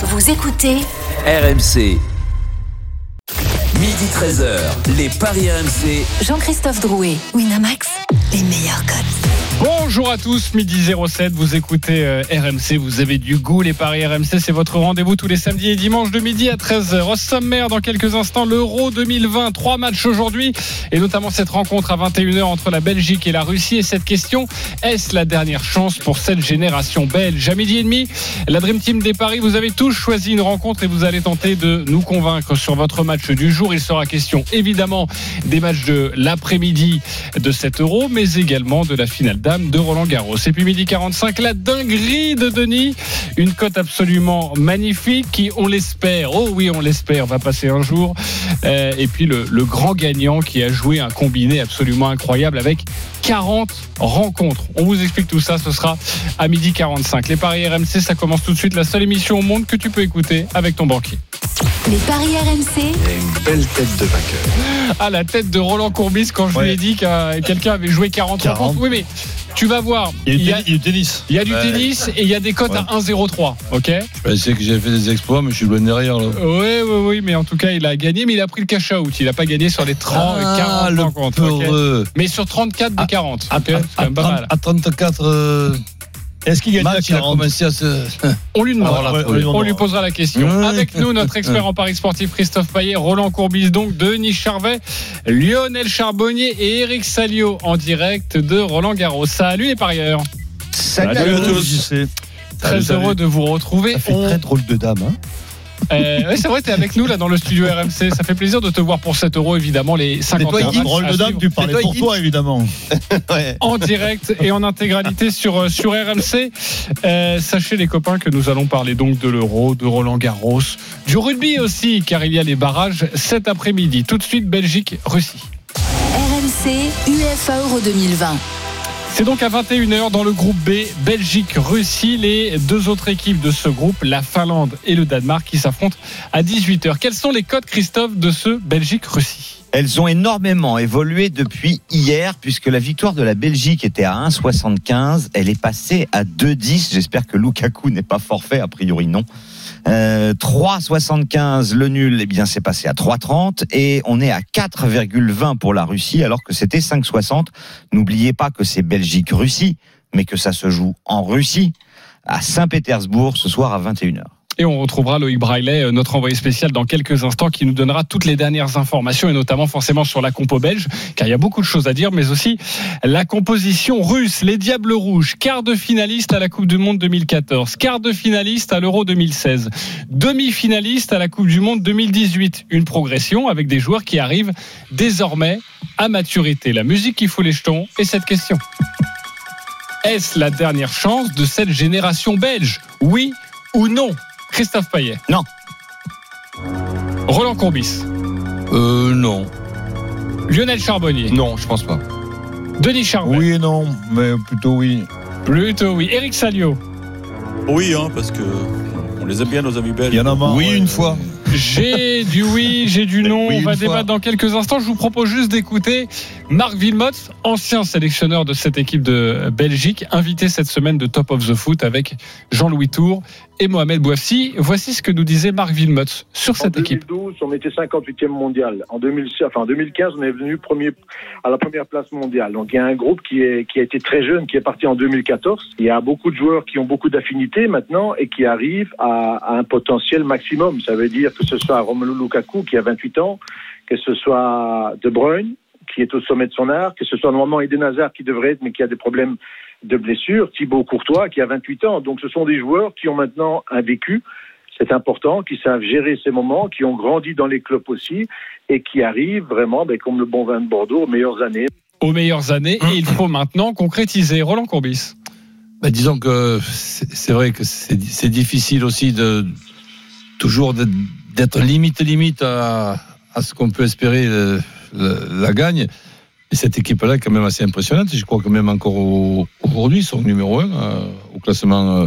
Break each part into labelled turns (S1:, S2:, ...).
S1: Vous écoutez
S2: RMC. Midi 13h, les Paris RMC.
S1: Jean-Christophe Drouet, Winamax, les meilleurs codes.
S3: Bonjour à tous, midi 07, vous écoutez euh, RMC, vous avez du goût, les paris RMC, c'est votre rendez-vous tous les samedis et dimanches de midi à 13h. Au sommaire, dans quelques instants, l'Euro 2020, trois matchs aujourd'hui, et notamment cette rencontre à 21h entre la Belgique et la Russie. Et cette question, est-ce la dernière chance pour cette génération belge? À midi et demi, la Dream Team des paris, vous avez tous choisi une rencontre et vous allez tenter de nous convaincre sur votre match du jour. Il sera question évidemment des matchs de l'après-midi de cet Euro, mais également de la finale de Roland Garros. Et puis midi 45, la dinguerie de Denis, une cote absolument magnifique qui, on l'espère, oh oui, on l'espère, va passer un jour. Euh, et puis le, le grand gagnant qui a joué un combiné absolument incroyable avec 40 rencontres. On vous explique tout ça, ce sera à midi 45. Les paris RMC, ça commence tout de suite, la seule émission au monde que tu peux écouter avec ton banquier.
S1: Les paris RMC,
S4: Il y a une belle tête de vainqueur.
S3: Ah, la tête de Roland Courbis quand je lui ai dit que quelqu'un avait joué 40,
S4: 40.
S3: rencontres. Oui, mais tu vas voir.
S4: Il y a du tennis. Il y a du tennis.
S3: et il y a des cotes à 1,03. Ok
S4: Je pensais que j'avais fait des exploits, mais je suis loin derrière. Là.
S3: Oui, oui, oui, mais en tout cas, il a gagné, mais il a pris le cash out. Il n'a pas gagné sur les 30,
S4: Ah,
S3: 40
S4: le
S3: mais sur 34 de 40.
S4: À,
S3: ok C'est quand même pas mal.
S4: à 34. euh,
S5: Est-ce qu'il gagne à
S4: matchs, il a
S5: 40
S4: commencé à se.
S3: On lui demande. On lui posera la question. Avec nous, notre expert en paris sportif Christophe Payet, Roland Courbis, donc Denis Charvet, Lionel Charbonnier et Eric Salio en direct de Roland Garros. Salut les parieurs.
S5: Salut
S4: Salut
S5: à tous.
S3: Très heureux de vous retrouver.
S5: Ça fait
S3: On-
S5: très drôle de dame. Hein
S3: Euh, ouais, c'est vrai, tu es avec nous là dans le studio RMC. Ça fait plaisir de te voir pour 7 euros, évidemment, les 50
S5: toi, de dame, tu parlais pour toi, évidemment.
S3: en direct et en intégralité sur, euh, sur RMC. Euh, sachez les copains que nous allons parler donc de l'Euro, de Roland Garros, du rugby aussi, car il y a les barrages cet après-midi. Tout de suite, Belgique-Russie.
S1: RMC, UEFA Euro 2020.
S3: C'est donc à 21h dans le groupe B, Belgique-Russie, les deux autres équipes de ce groupe, la Finlande et le Danemark, qui s'affrontent à 18h. Quels sont les codes, Christophe, de ce Belgique-Russie?
S6: Elles ont énormément évolué depuis hier, puisque la victoire de la Belgique était à 1,75. Elle est passée à 2,10. J'espère que Lukaku n'est pas forfait, a priori non. Euh, 3,75 le nul, eh bien c'est passé à 3,30 et on est à 4,20 pour la Russie alors que c'était 5,60. N'oubliez pas que c'est Belgique-Russie, mais que ça se joue en Russie à Saint-Pétersbourg ce soir à 21h.
S3: Et on retrouvera Loïc Braillet, euh, notre envoyé spécial, dans quelques instants, qui nous donnera toutes les dernières informations, et notamment forcément sur la compo belge, car il y a beaucoup de choses à dire, mais aussi la composition russe, les Diables Rouges, quart de finaliste à la Coupe du Monde 2014, quart de finaliste à l'Euro 2016, demi-finaliste à la Coupe du Monde 2018. Une progression avec des joueurs qui arrivent désormais à maturité. La musique qui fout les jetons, et cette question. Est-ce la dernière chance de cette génération belge? Oui ou non? Christophe Payet
S6: Non.
S3: Roland Courbis
S4: Euh, non.
S3: Lionel Charbonnier
S4: Non, je pense pas.
S3: Denis Charvet
S5: Oui et non, mais plutôt oui.
S3: Plutôt oui. Eric Salio
S7: Oui, hein, parce que on les aime bien, nos amis belges.
S5: Il y en a marre.
S4: Oui,
S5: ouais.
S4: une fois.
S3: J'ai du oui, j'ai du non.
S5: Oui,
S3: On va
S5: fois.
S3: débattre dans quelques instants. Je vous propose juste d'écouter Marc Wilmots, ancien sélectionneur de cette équipe de Belgique, invité cette semaine de Top of the Foot avec Jean-Louis Tour et Mohamed Bouafsi. Voici ce que nous disait Marc Wilmots sur cette
S8: en
S3: équipe.
S8: 2012, on était 58e mondial. En, 2006, enfin, en 2015, on est venu premier, à la première place mondiale. Donc il y a un groupe qui, est, qui a été très jeune, qui est parti en 2014. Il y a beaucoup de joueurs qui ont beaucoup d'affinités maintenant et qui arrivent à, à un potentiel maximum. Ça veut dire que ce soit Romelu Lukaku qui a 28 ans, que ce soit De Bruyne qui est au sommet de son art, que ce soit normalement Eden Hazard qui devrait être mais qui a des problèmes de blessure, Thibaut Courtois qui a 28 ans. Donc ce sont des joueurs qui ont maintenant un vécu c'est important, qui savent gérer ces moments, qui ont grandi dans les clubs aussi et qui arrivent vraiment, ben, comme le bon vin de Bordeaux, aux meilleures années.
S3: Aux meilleures années, et il faut maintenant concrétiser. Roland Courbis.
S4: Bah, disons que c'est vrai que c'est difficile aussi de toujours d'être- limite limite à, à ce qu'on peut espérer euh, la gagne. Et cette équipe-là est quand même assez impressionnante. Je crois que même encore au- aujourd'hui, ils sont numéro un euh, au classement euh,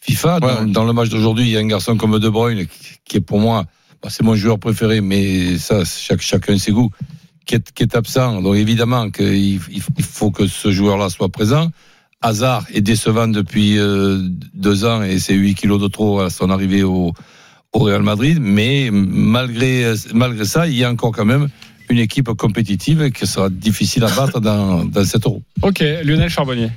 S4: FIFA. Dans,
S5: Ouais.
S4: dans le match d'aujourd'hui, il y a un garçon comme De Bruyne qui, qui est pour moi, bah, c'est mon joueur préféré, mais ça, chaque, chacun ses goûts, qui est, qui est absent. Donc évidemment qu'il il il faut que ce joueur-là soit présent. Hazard est décevant depuis euh, deux ans et c'est 8 kilos de trop à son arrivée au, au Real Madrid. Mais malgré, malgré ça, il y a encore quand même une équipe compétitive qui sera difficile à battre dans, dans cet euro.
S3: Ok, Lionel Charbonnier.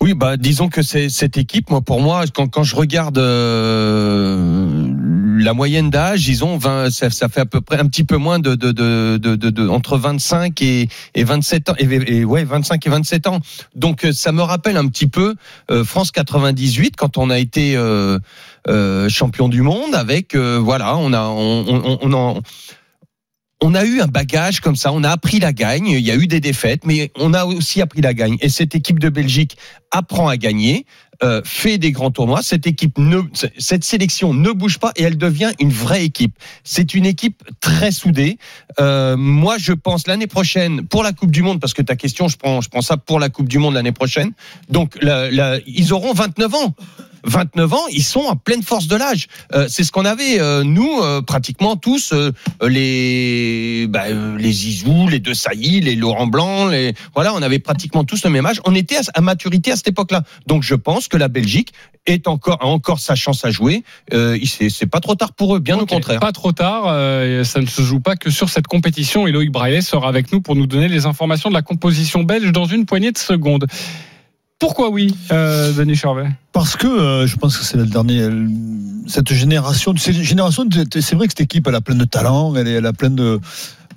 S9: Oui, bah disons que c'est cette équipe, moi pour moi, quand, quand je regarde euh, la moyenne d'âge, ils ont 20, ça, ça fait à peu près un petit peu moins de, de, de, de, de- de- entre 25 et, et 27 ans, et, et ouais 25 et 27 ans. Donc euh, ça me rappelle un petit peu euh, France 98 quand on a été euh, euh, champion du monde avec euh, voilà, on a on, on, on en on a eu un bagage comme ça, on a appris la gagne, il y a eu des défaites, mais on a aussi appris la gagne. Et cette équipe de Belgique apprend à gagner, euh, fait des grands tournois. Cette équipe, ne, cette sélection ne bouge pas et elle devient une vraie équipe. C'est une équipe très soudée. Euh, moi, je pense l'année prochaine pour la Coupe du Monde, parce que ta question, je prends, je prends ça pour la Coupe du Monde l'année prochaine. Donc, la- la- ils auront 29 ans. 29 ans, ils sont en pleine force de l'âge. Euh, c'est ce qu'on avait euh, nous euh, pratiquement tous euh, les bah, euh, les Zizou, les De Sailly, les Laurent Blanc, les voilà, on avait pratiquement tous le même âge. On était à, à maturité à cette époque-là. Donc je pense que la Belgique est encore a encore sa chance à jouer. Euh, c'est pas trop tard pour eux, bien au contraire.
S3: Pas trop tard, euh, ça ne se joue pas que sur cette compétition. Et Loïc Braillet sera avec nous pour nous donner les informations de la composition belge dans une poignée de secondes. Pourquoi oui, euh, Denis Charvet?
S5: Parce que euh, je pense que c'est le dernier. euh, Cette génération, c'est vrai que cette équipe, elle a plein de talent, elle, elle a plein de.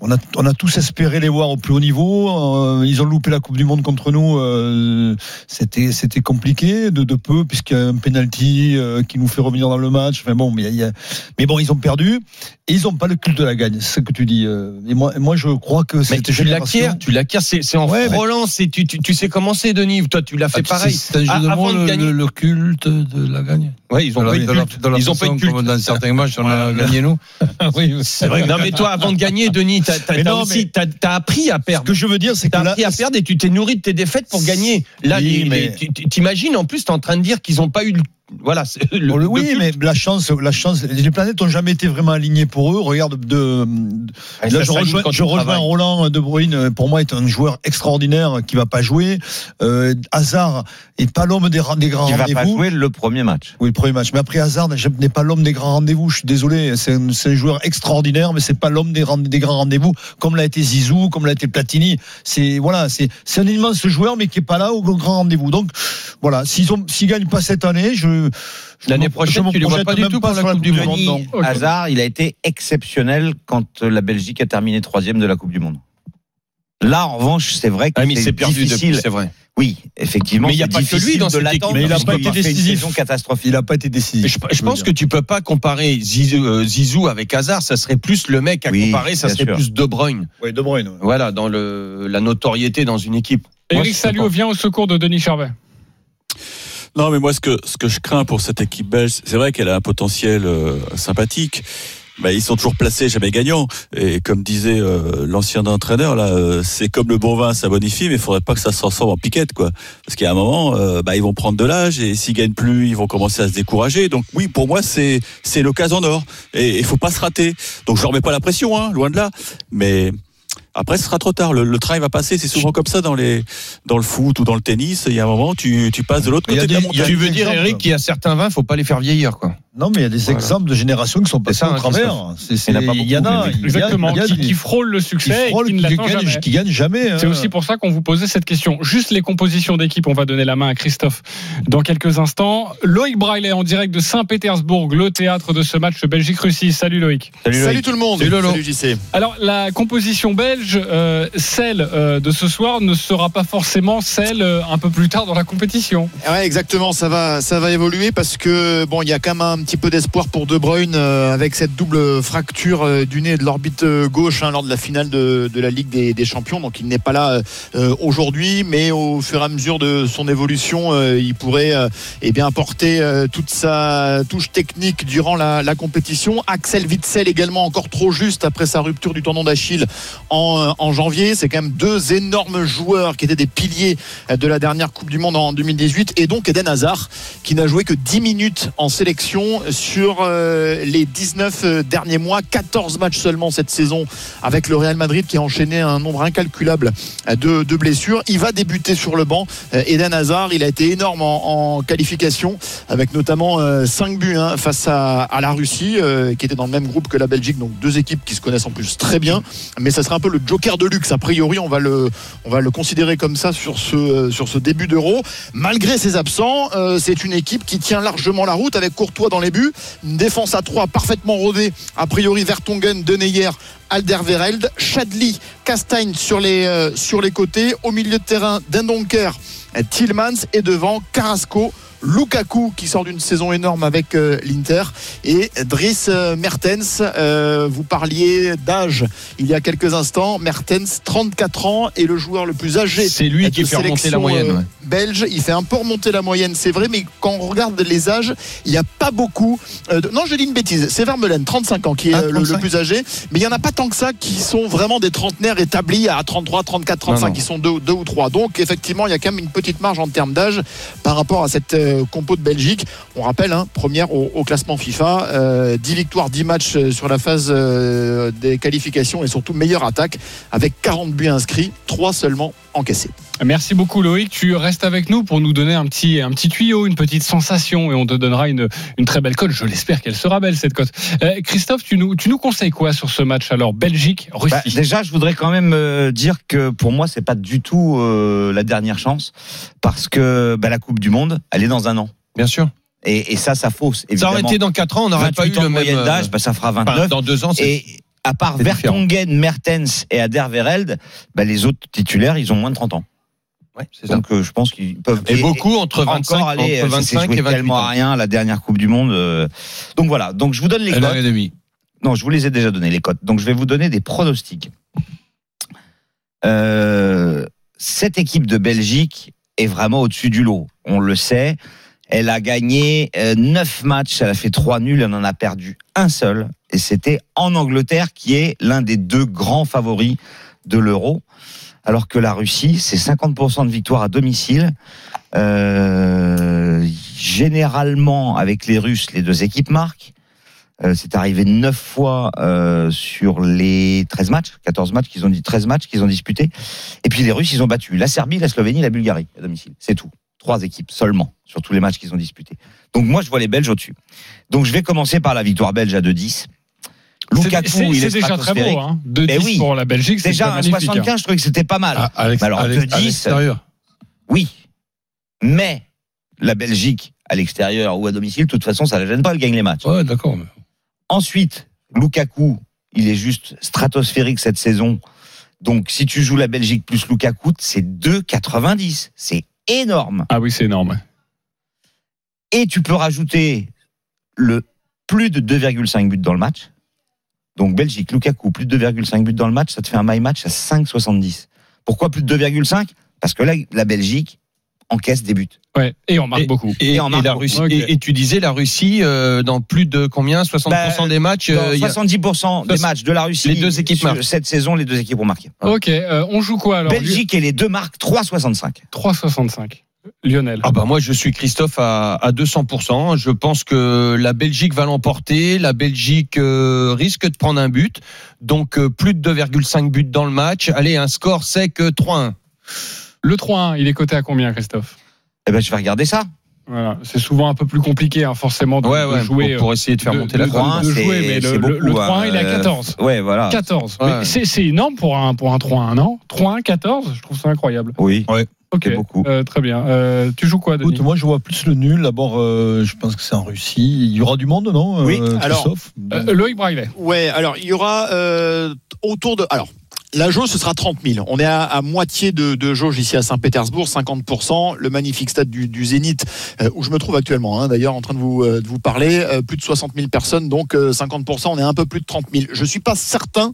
S5: On a, on a tous espéré les voir au plus haut niveau. euh, ils ont loupé la Coupe du Monde contre nous. euh, C'était c'était compliqué de, de peu puisqu'il y a un penalty euh, qui nous fait revenir dans le match. Enfin bon, mais, il y a- mais bon, ils ont perdu et ils n'ont pas le culte de la gagne. C'est ce que tu dis. euh, Et moi, moi je crois que
S9: Mais
S5: cette
S9: tu l'acquiers, tu l'acquiers, c'est c'est en
S5: Ouais,
S9: c'est tu, tu, tu sais comment c'est, Denis. Toi, tu l'as fait
S4: Ah, sais,
S9: pareil.
S4: C'est un jeu de
S9: avant
S4: mots,
S9: de
S4: le,
S9: gagner.
S4: le- le culte de la gagne.
S9: Ouais, ils ont pas eu de culte. Ils ont pas eu culte.
S4: Dans certains matchs, on a gagné nous.
S5: oui,
S9: C'est vrai. Non, mais toi, avant de gagner, Denis, t'as t'as- appris à
S5: Ce
S9: perdre.
S5: que je veux dire, c'est que
S9: T'as appris à perdre et tu t'es nourri de tes défaites pour gagner. Là, t'imagines, en plus, t'es en train de dire qu'ils ont pas eu le. Voilà. le-
S5: Bon,
S9: le
S5: oui, mais la chance, la chance, les planètes ont jamais été vraiment alignées pour eux. Regarde, de, là,
S9: ça
S5: je rejoins, je. Roland De Bruyne. Pour moi, est un joueur extraordinaire qui va pas jouer. Euh, Hazard est pas l'homme des, ra- des grands
S6: Qui va pas
S5: rendez-vous.
S6: jouer le premier match.
S5: Oui, le premier match. Mais après, Hazard n'est pas l'homme des grands rendez-vous. Je suis désolé. C'est un, joueur extraordinaire, mais c'est pas l'homme des, grands rendez-vous, comme l'a été Zizou, comme l'a été Platini. C'est voilà, c'est c'est un immense joueur, mais qui est pas là au grand rendez-vous. Donc voilà, s'ils ont s'ils gagnent pas cette année, je je
S9: L'année prochaine, tu les vois pas du tout pour la Coupe du Monde.
S6: Hazard, il a été exceptionnel quand la Belgique a terminé troisième de la Coupe du Monde. Là, en revanche, c'est vrai que
S9: Ah,
S6: c'est
S9: s'est perdu
S6: difficile.
S9: c'est vrai.
S6: Oui, effectivement.
S9: Mais il y a pas que lui dans
S6: de
S9: cette équipe.
S5: Mais il a
S6: parce
S5: pas été décisif.
S6: catastrophique.
S5: il a pas été décisif.
S9: Je, je pense que tu peux pas comparer Zizou, euh, Zizou avec Hazard. Ça serait plus le mec à
S6: Oui,
S9: comparer. Ça serait
S6: sûr.
S9: plus De Bruyne.
S5: Oui, De Bruyne. ouais.
S9: Voilà, dans le, la notoriété dans une équipe.
S3: Eric Salio vient au secours de Denis Charvet.
S7: Non, mais moi, ce que, ce que je crains pour cette équipe belge, c'est vrai qu'elle a un potentiel euh, sympathique. Bah, ils sont toujours placés, jamais gagnants. Et comme disait euh, l'ancien entraîneur, là, euh, c'est comme le bon vin, ça bonifie, mais il faudrait pas que ça se transforme en piquette, quoi. Parce qu'à un moment, euh, bah, ils vont prendre de l'âge et s'ils gagnent plus, ils vont commencer à se décourager. Donc oui, pour moi, c'est c'est l'occasion d'or. Et il faut pas se rater. Donc je leur mets pas la pression, hein, loin de là. Mais après, ce sera trop tard. Le, le train il va passer. C'est souvent comme ça dans les dans le foot ou dans le tennis. Il y a un moment, tu, tu passes de l'autre
S5: Il
S7: côté de la
S5: des- il
S7: montagne.
S9: Tu veux dire. Eric, qu'il y a certains vins, faut pas les faire vieillir, quoi.
S5: Non, mais il y a des
S9: Voilà.
S5: exemples de générations qui sont passées au
S9: hein,
S5: travers.
S6: Il y en a
S5: Il y a. il y a-
S3: Exactement,
S5: il y a
S3: qui,
S5: des-
S3: qui frôle le
S5: qui
S3: succès
S5: frôlent,
S3: et qui
S5: qui
S3: ne l'attend
S5: gagnent-
S3: jamais.
S5: qui jamais. hein.
S3: C'est aussi pour ça qu'on vous posait cette question. Juste les compositions d'équipe, on va donner la main à Christophe dans quelques instants. Loïc Braillet en direct de Saint-Pétersbourg, le théâtre de ce match Belgique-Russie. Salut Loïc.
S6: Salut,
S10: Salut
S6: Loïc.
S10: tout le monde.
S9: Salut Lolo.
S10: Salut JC.
S3: Alors la composition belge, euh, celle euh, de ce soir, ne sera pas forcément celle euh, un peu plus tard dans la compétition.
S10: Ouais, exactement. Ça va, ça va évoluer parce que bon, il y a quand même un petit peu d'espoir pour De Bruyne avec cette double fracture du nez de l'orbite gauche hein, lors de la finale de, la Ligue des, Champions. Donc il n'est pas là aujourd'hui, mais au fur et à mesure de son évolution, il pourrait eh bien toute sa touche technique durant la, la compétition. Axel Witzel également encore trop juste après sa rupture du tendon d'Achille en en, en janvier. C'est quand même deux énormes joueurs qui étaient des piliers de la dernière Coupe du Monde en 2018 et donc Eden Hazard qui n'a joué que 10 minutes en sélection sur euh, les 19 derniers mois, 14 matchs seulement cette saison avec le Real Madrid qui a enchaîné un nombre incalculable de, blessures. Il va débuter sur le banc. Euh, Eden Hazard, il a été énorme en, qualification avec notamment 5 buts hein, face à, à la Russie euh, qui était dans le même groupe que la Belgique, donc deux équipes qui se connaissent en plus très bien. Mais ça sera un peu le joker de luxe. A priori, on va le, considérer comme ça sur ce, euh, début d'Euro. Malgré ses absents, euh, c'est une équipe qui tient largement la route avec Courtois dans les buts. Une défense à 3 parfaitement rodée. A priori, Vertonghen, Deneyer, Alderweireld, Chadli, Castagne sur les, euh, sur les côtés. Au milieu de terrain, Dendonker, Tillmans et devant Carrasco. Lukaku qui sort d'une saison énorme avec euh, l'Inter et Dries euh, Mertens. Euh, vous parliez d'âge il y a quelques instants. Mertens, 34 ans, est le joueur le plus âgé.
S9: C'est lui qui fait remonter la moyenne. ouais.
S10: belge. Il fait un peu remonter la moyenne, c'est vrai, mais quand on regarde les âges, il n'y a pas beaucoup. de- Non, je dis une bêtise. C'est Vermeulen, 35 ans, qui est
S5: Ah,
S10: le- le,
S5: 35.
S10: plus âgé. Mais il n'y en a pas tant que ça qui sont vraiment des trentenaires établis à 33, 34, 35,
S9: Non, non.
S10: qui sont deux, deux ou trois. Donc, effectivement, il y a quand même une petite marge en termes d'âge par rapport à cette euh, compo de Belgique. On rappelle, hein, première au, classement FIFA, euh, 10 victoires, 10 matchs euh, sur la phase euh, des qualifications et surtout meilleure attaque avec 40 buts inscrits, 3 seulement encaissés.
S3: Merci beaucoup Loïc. Tu restes avec nous pour nous donner un petit, un petit tuyau, une petite sensation et on te donnera une, une très belle cote. Je l'espère qu'elle sera belle cette cote. Euh, Christophe, tu nous, tu nous conseilles quoi sur ce match alors Belgique-Russie?
S6: Bah, déjà, je voudrais quand même euh, dire que pour moi, c'est pas du tout euh, la dernière chance parce que bah, la Coupe du Monde, elle est dans un an.
S9: Bien sûr.
S6: Et, et ça, ça fausse.
S9: Ça
S6: Évidemment.
S9: aurait été dans 4 ans, on n'aurait pas eu
S6: 28 ans
S9: le même.
S6: d'âge, bah, ça fera
S9: enfin,
S6: 29.
S9: dans 2 ans, c'est.
S6: Et à part. Vertonghen, Mertens et Aderweireld, bah, les autres titulaires, ils ont moins de 30 ans.
S9: Ouais, c'est ça.
S6: Donc euh, je pense qu'ils peuvent.
S9: Et beaucoup entre 25,
S6: encore aller,
S9: entre
S6: ça s'est
S9: 25
S6: joué
S9: et 28
S6: tellement à rien la dernière Coupe du Monde. euh. Donc voilà. Donc je vous donne les
S4: Un an
S6: cotes.
S4: et demi.
S6: Non, je vous les ai déjà donné les cotes. Donc je vais vous donner des pronostics. Euh, cette équipe de Belgique est vraiment au-dessus du lot. On le sait. Elle a gagné 9 matchs, elle a fait 3 nuls, elle en a perdu un seul. Et c'était en Angleterre, qui est l'un des deux grands favoris de l'euro. Alors que la Russie, c'est 50% de victoire à domicile. Euh, généralement, avec les Russes, les deux équipes marquent. Euh, c'est arrivé 9 fois euh, sur les 13 matchs, 14 matchs qu'ils ont dit 13 matchs qu'ils ont disputés. Et puis les Russes, ils ont battu la Serbie, la Slovénie, la Bulgarie à domicile. C'est tout. Trois équipes seulement sur tous les matchs qu'ils ont disputés. Donc moi, je vois les Belges au-dessus. Donc je vais commencer par la victoire belge à 2-10. Lukaku,
S3: c'est
S6: il
S3: c'est
S6: est
S3: déjà très beau. Hein. 2
S6: Ben
S3: 10
S6: oui.
S3: pour la Belgique, c'est
S6: Déjà,
S3: magnifique. hein.
S6: 75, je trouvais que c'était pas mal.
S4: À, à l'ex-
S6: Alors,
S4: à l'ex- à
S6: 2-10,
S4: l'extérieur.
S6: Oui. Mais la Belgique, à l'extérieur ou à domicile, de toute façon, ça ne la gêne pas, elle gagne les matchs.
S4: Ouais, d'accord.
S6: Ensuite, Lukaku, il est juste stratosphérique cette saison. Donc, si tu joues la Belgique plus Lukaku, c'est 2,90. C'est énorme.
S3: Ah oui, c'est énorme.
S6: Et tu peux rajouter le plus de 2,5 buts dans le match. Donc, Belgique, Lukaku, plus de 2,5 buts dans le match, ça te fait un my match à 5,70. Pourquoi plus de 2,5 Parce que là, la Belgique encaisse des buts.
S3: Ouais. Et on marque
S9: Et-
S3: beaucoup.
S9: Et,
S6: Et en
S9: et la
S6: marque
S9: Russie, et, et tu disais la Russie euh, dans plus de combien? 60%
S6: Bah,
S9: des matchs
S6: Dans
S9: euh, il y a-
S6: 70% des matchs de la Russie,
S9: les deux équipes marquent.
S6: cette saison, les deux équipes ont marqué.
S3: Ok, euh, on joue quoi alors?
S6: Belgique et les deux marques 3,65.
S3: 3,65. Lionel.
S9: Ah bah moi je suis Christophe à, à 200%. Je pense que la Belgique va l'emporter. La Belgique euh, risque de prendre un but. Donc euh, plus de 2,5 buts dans le match. Allez, un score sec euh, 3-1.
S3: Le 3-1, il est coté à combien, Christophe?
S6: Eh ben, je vais regarder ça.
S3: Voilà. C'est souvent un peu plus compliqué, hein, forcément, de,
S9: Ouais,
S3: de jouer.
S9: pour, pour essayer de faire
S3: de-
S9: monter la
S3: de-
S9: cote.
S6: 3-1,
S3: de
S6: c'est-
S3: jouer, mais le-
S6: c'est
S3: le-
S6: beaucoup.
S3: le 3-1, il est à
S6: Euh,
S3: 14.
S6: Ouais, voilà.
S3: 14.
S9: Ouais.
S3: Mais C'est c'est énorme pour un, pour un 3-1, non? 3-1, 14 Je trouve ça incroyable.
S6: Oui.
S3: Ok,
S6: beaucoup.
S3: Euh, très bien. Euh, tu joues quoi, Denis
S5: Écoute, moi je vois plus le nul. D'abord, euh, je pense que c'est en Russie. Il y aura du monde, non
S10: Oui,
S5: euh,
S10: alors,
S5: Christophe?
S3: Euh, Loïc Braillet.
S10: Ouais, alors il y aura euh, autour de. Alors. La jauge, ce sera 30 000. On est à, moitié de, jauge ici à Saint-Pétersbourg, 50%. Le magnifique stade du, Zénith, euh, où je me trouve actuellement, hein, d'ailleurs, en train de vous, euh, parler. euh, plus de 60 000 personnes, donc euh, 50%, on est un peu plus de 30 000. Je suis pas certain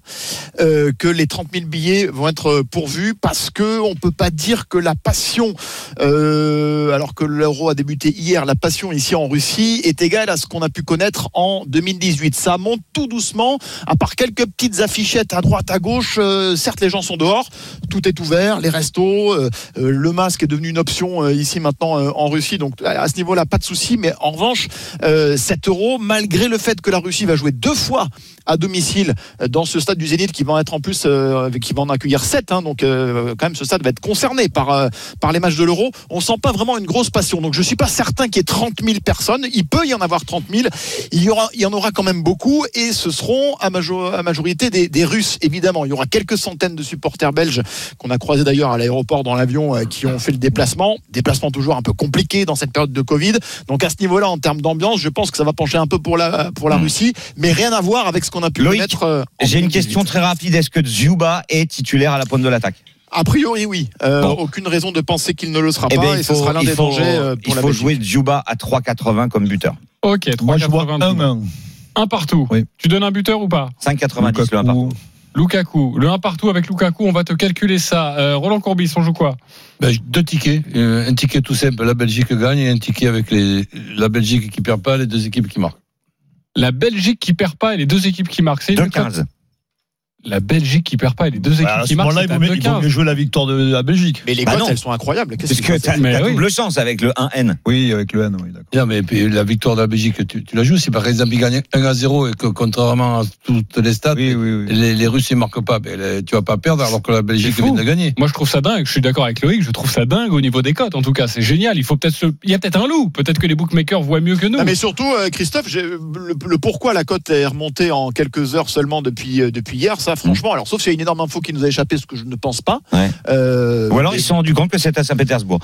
S10: que les 30 000 billets vont être pourvus parce que on peut pas dire que la passion, alors que l'euro a débuté hier, la passion ici en Russie est égale à ce qu'on a pu connaître en 2018. Ça monte tout doucement, à part quelques petites affichettes à droite, à gauche, euh, certes les gens sont dehors, tout est ouvert, les restos, euh, euh, le masque est devenu une option ici maintenant en Russie, donc à ce niveau-là pas de souci. Mais en revanche, euh, 7 euros, malgré le fait que la Russie va jouer deux fois à domicile dans ce stade du Zénith qui va en être en plus euh, qui va en accueillir 7 hein, donc euh, quand même ce stade va être concerné par euh, par les matchs de l'Euro. On sent pas vraiment une grosse passion. Donc je suis pas certain qu'il y ait 30 000 personnes. Il peut y en avoir 30 000 il y aura il y en aura quand même beaucoup et ce seront à, majo- à majorité des, des Russes évidemment. Il y aura quelques centaines de supporters belges qu'on a croisés d'ailleurs à l'aéroport dans l'avion qui ont fait le déplacement. Déplacement toujours un peu compliqué dans cette période de Covid. Donc à ce niveau-là en termes d'ambiance je pense que ça va pencher un peu pour la pour la Russie. Mais rien à voir avec ce qu'on a pu
S6: Loïc,
S10: connaître euh,
S6: J'ai une
S10: 2018.
S6: question très rapide. Est-ce que Djouba est titulaire à la pointe de l'attaque?
S10: A priori, oui. Euh,
S6: Bon.
S10: Aucune raison de penser qu'il ne le sera
S6: Eh
S10: pas.
S6: bien,
S10: et
S6: il
S10: ce
S6: faut,
S10: sera l'un
S6: il
S10: des
S6: faut-
S10: dangers
S6: il
S10: pour la
S6: faut
S10: Belgique.
S6: jouer Djouba à 3,80 comme buteur.
S3: Ok,
S5: Moi, je vois
S3: 3,82.
S5: 1-1.
S3: Un partout.
S5: Oui.
S3: Tu donnes un buteur ou pas?
S6: 5,90 le 1 partout.
S3: Lukaku. Le 1 partout avec Lukaku, on va te calculer ça. Euh, Roland Courbis, on joue quoi?
S4: Ben, deux tickets. Euh, Un ticket tout simple, la Belgique gagne, et un ticket avec les, la Belgique qui perd pas, les deux équipes qui marquent.
S3: La Belgique qui perd pas et les deux équipes qui marquent. C'est une cote
S6: 2,15.
S3: La Belgique qui perd pas et les deux équipes
S5: À
S3: qui
S5: ce
S3: marquent.
S5: moment-là, il
S3: c'est
S5: vaut
S3: à
S5: mieux- il vaut
S3: 2,15.
S5: mieux jouer la victoire de la Belgique.
S10: Mais les
S6: Bah
S10: cotes, elles sont incroyables. Qu'est-ce
S6: Parce que
S10: faire
S6: t'as
S3: Mais
S6: t'as
S3: oui.
S6: double chance avec le 1N.
S5: Oui, avec le N, oui, d'accord.
S4: Non, mais puis la victoire de la Belgique, tu, tu la joues. Si par exemple ils gagnent 1 à 0 et que contrairement à toutes les stats,
S5: Oui, oui, oui.
S4: les, les Russes ils marquent pas, ben, les- tu vas pas perdre alors que la Belgique vient de gagner.
S3: Moi, je trouve ça dingue. Je suis d'accord avec Loïc. Je trouve ça dingue au niveau des cotes. En tout cas, c'est génial. Il faut peut-être se... Il y a peut-être un loup. Peut-être que les bookmakers voient mieux que nous.
S10: Non, mais surtout, euh, Christophe, le pourquoi la cote est remontée en quelques heures seulement depuis, euh, depuis hier, ça, franchement, alors sauf s'il y a une énorme info qui nous a échappé, ce que je ne pense pas.
S6: Ouais.
S10: Euh,
S6: Ou alors
S10: mais-
S6: ils se sont rendus compte que c'était à Saint-Pétersbourg.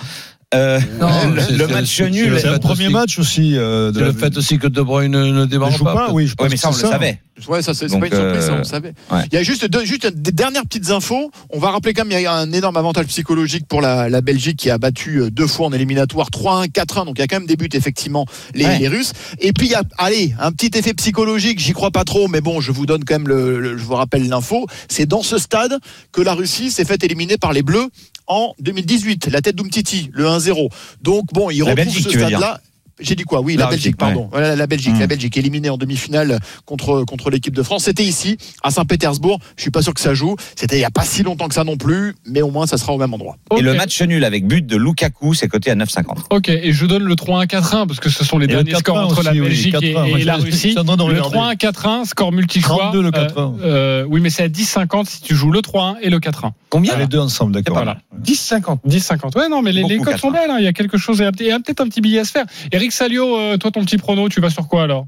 S6: Euh,
S4: Non,
S6: le, match nul.
S4: c'est le
S5: premier
S4: aussi-
S5: match aussi. euh, de
S4: le fait aussi que De Bruyne ne, démarre pas.
S5: pas, oui, je pense
S6: Ouais, mais
S5: que
S6: ça, on le savait.
S10: Ouais, ça, c'est pas une surprise,
S6: euh,
S10: on le savait.
S6: ouais.
S10: Il y a juste, deux, juste des dernières petites infos. On va rappeler quand même, il y a un énorme avantage psychologique pour la, la Belgique qui a battu euh, deux fois en éliminatoire 3-1, 4-1. Donc il y a quand même des buts, effectivement, les,
S6: Ouais.
S10: les Russes. Et puis, il y a, allez, un petit effet psychologique, j'y crois pas trop, mais bon, je vous donne quand même le, le- je vous rappelle l'info. C'est dans ce stade que la Russie s'est fait éliminer par les Bleus en 2018. La tête d'Umtiti, le 1-0. Donc bon, il
S6: La Belgique,
S10: ce stade-là. J'ai dit quoi? Oui,
S6: La
S10: la, Belgique,
S6: Belgique,
S10: pardon. Voilà, la Belgique,
S6: Mm.
S10: la Belgique éliminée en demi-finale contre contre l'équipe de France. C'était ici, à Saint-Pétersbourg. Je suis pas sûr que ça joue. C'était il y a pas si longtemps que ça non plus, mais au moins ça sera au même endroit.
S3: Ok.
S6: Et le match nul avec but de Lukaku, c'est coté à 9,50.
S3: Ok, et je donne le 3-1-4-1 parce que ce sont les
S5: Et le
S3: derniers scores
S5: 4-1
S3: entre la
S5: aussi, oui,
S3: Belgique et,
S5: 4-1.
S3: et la Russie. Le
S5: regarder.
S3: 3-1-4-1, score multi-choix.
S5: 32 le
S3: Euh,
S5: 4-1.
S3: euh, oui, mais c'est à 10-50 si tu joues le 3-1 et le 4-1.
S9: Combien
S5: Ah, les deux ensemble, d'accord.
S3: Voilà.
S9: 10-50.
S3: 10-50. Ouais, non, mais les, codes sont
S6: 4-1.
S3: belles. hein. Il y a quelque chose, et et peut-être un petit billet à se faire. Eric Salio, euh, toi, ton petit prono, tu vas sur quoi alors?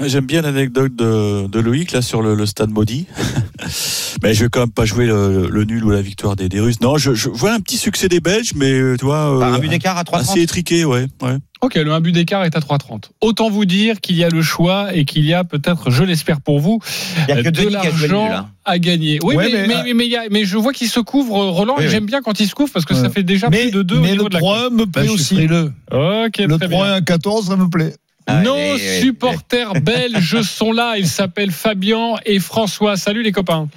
S7: J'aime bien l'anecdote de, de Loïc là sur le, le stade maudit. mais je vais quand même pas jouer le, le nul ou la victoire des, des Russes. Non, je, je vois un petit succès des Belges, mais euh, tu vois, euh,
S6: un but d'écart à
S7: assez
S6: 3,30.
S7: étriqué, ouais. ouais.
S3: Ok, le 1 but d'écart est à 3,30. Autant vous dire qu'il y a le choix et qu'il y a peut-être, je l'espère pour vous,
S6: Il y a que
S3: de
S6: le
S3: l'argent
S6: hein.
S3: à gagner. Oui,
S5: Ouais,
S3: mais,
S5: mais-
S3: mais, mais, il y a- mais je vois qu'il se couvre, Roland,
S6: Oui,
S3: et
S6: oui.
S3: j'aime bien quand il se couvre parce que ça fait déjà
S5: Mais,
S3: plus de 2 au
S5: mais
S3: niveau
S5: le
S3: de la
S5: 3 me plaît
S4: suis
S5: aussi.
S4: frileux.
S3: Ok,
S5: Le
S3: très
S5: 3
S3: bien.
S5: à 14, ça me plaît.
S6: Ah,
S3: Nos supporters belges sont là. Ils s'appellent Fabien et François. Salut les copains.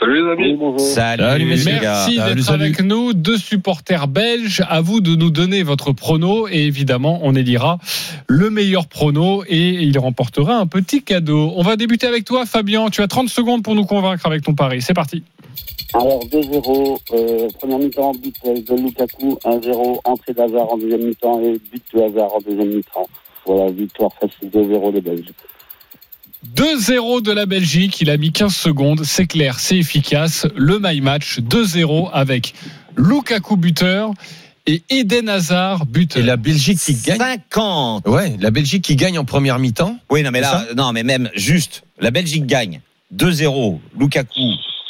S11: Salut les amis.
S6: Salut,
S9: Salut.
S3: Merci d'être
S4: salut.
S3: avec nous. Deux supporters belges. À vous de nous donner votre prono. Et évidemment, on élira le meilleur prono et il remportera un petit cadeau. On va débuter avec toi, Fabien. Tu as 30 secondes pour nous convaincre avec ton pari. C'est parti.
S11: Alors 2-0, euh, première mi-temps, but de Lukaku, 1-0, entrée d'Hazard en deuxième mi-temps et but de Hazard en deuxième mi-temps. Voilà, victoire facile 2-0 des Belges.
S3: 2-0 de la Belgique. Il a mis 15 secondes. C'est clair, c'est efficace. Le my match 2-0 avec Lukaku buteur et Eden Hazard buteur.
S9: Et la Belgique qui gagne.
S6: 50.
S9: Ouais, la Belgique qui gagne en première mi-temps.
S6: Oui, non, mais là, non, mais même juste, la Belgique gagne 2-0, Lukaku.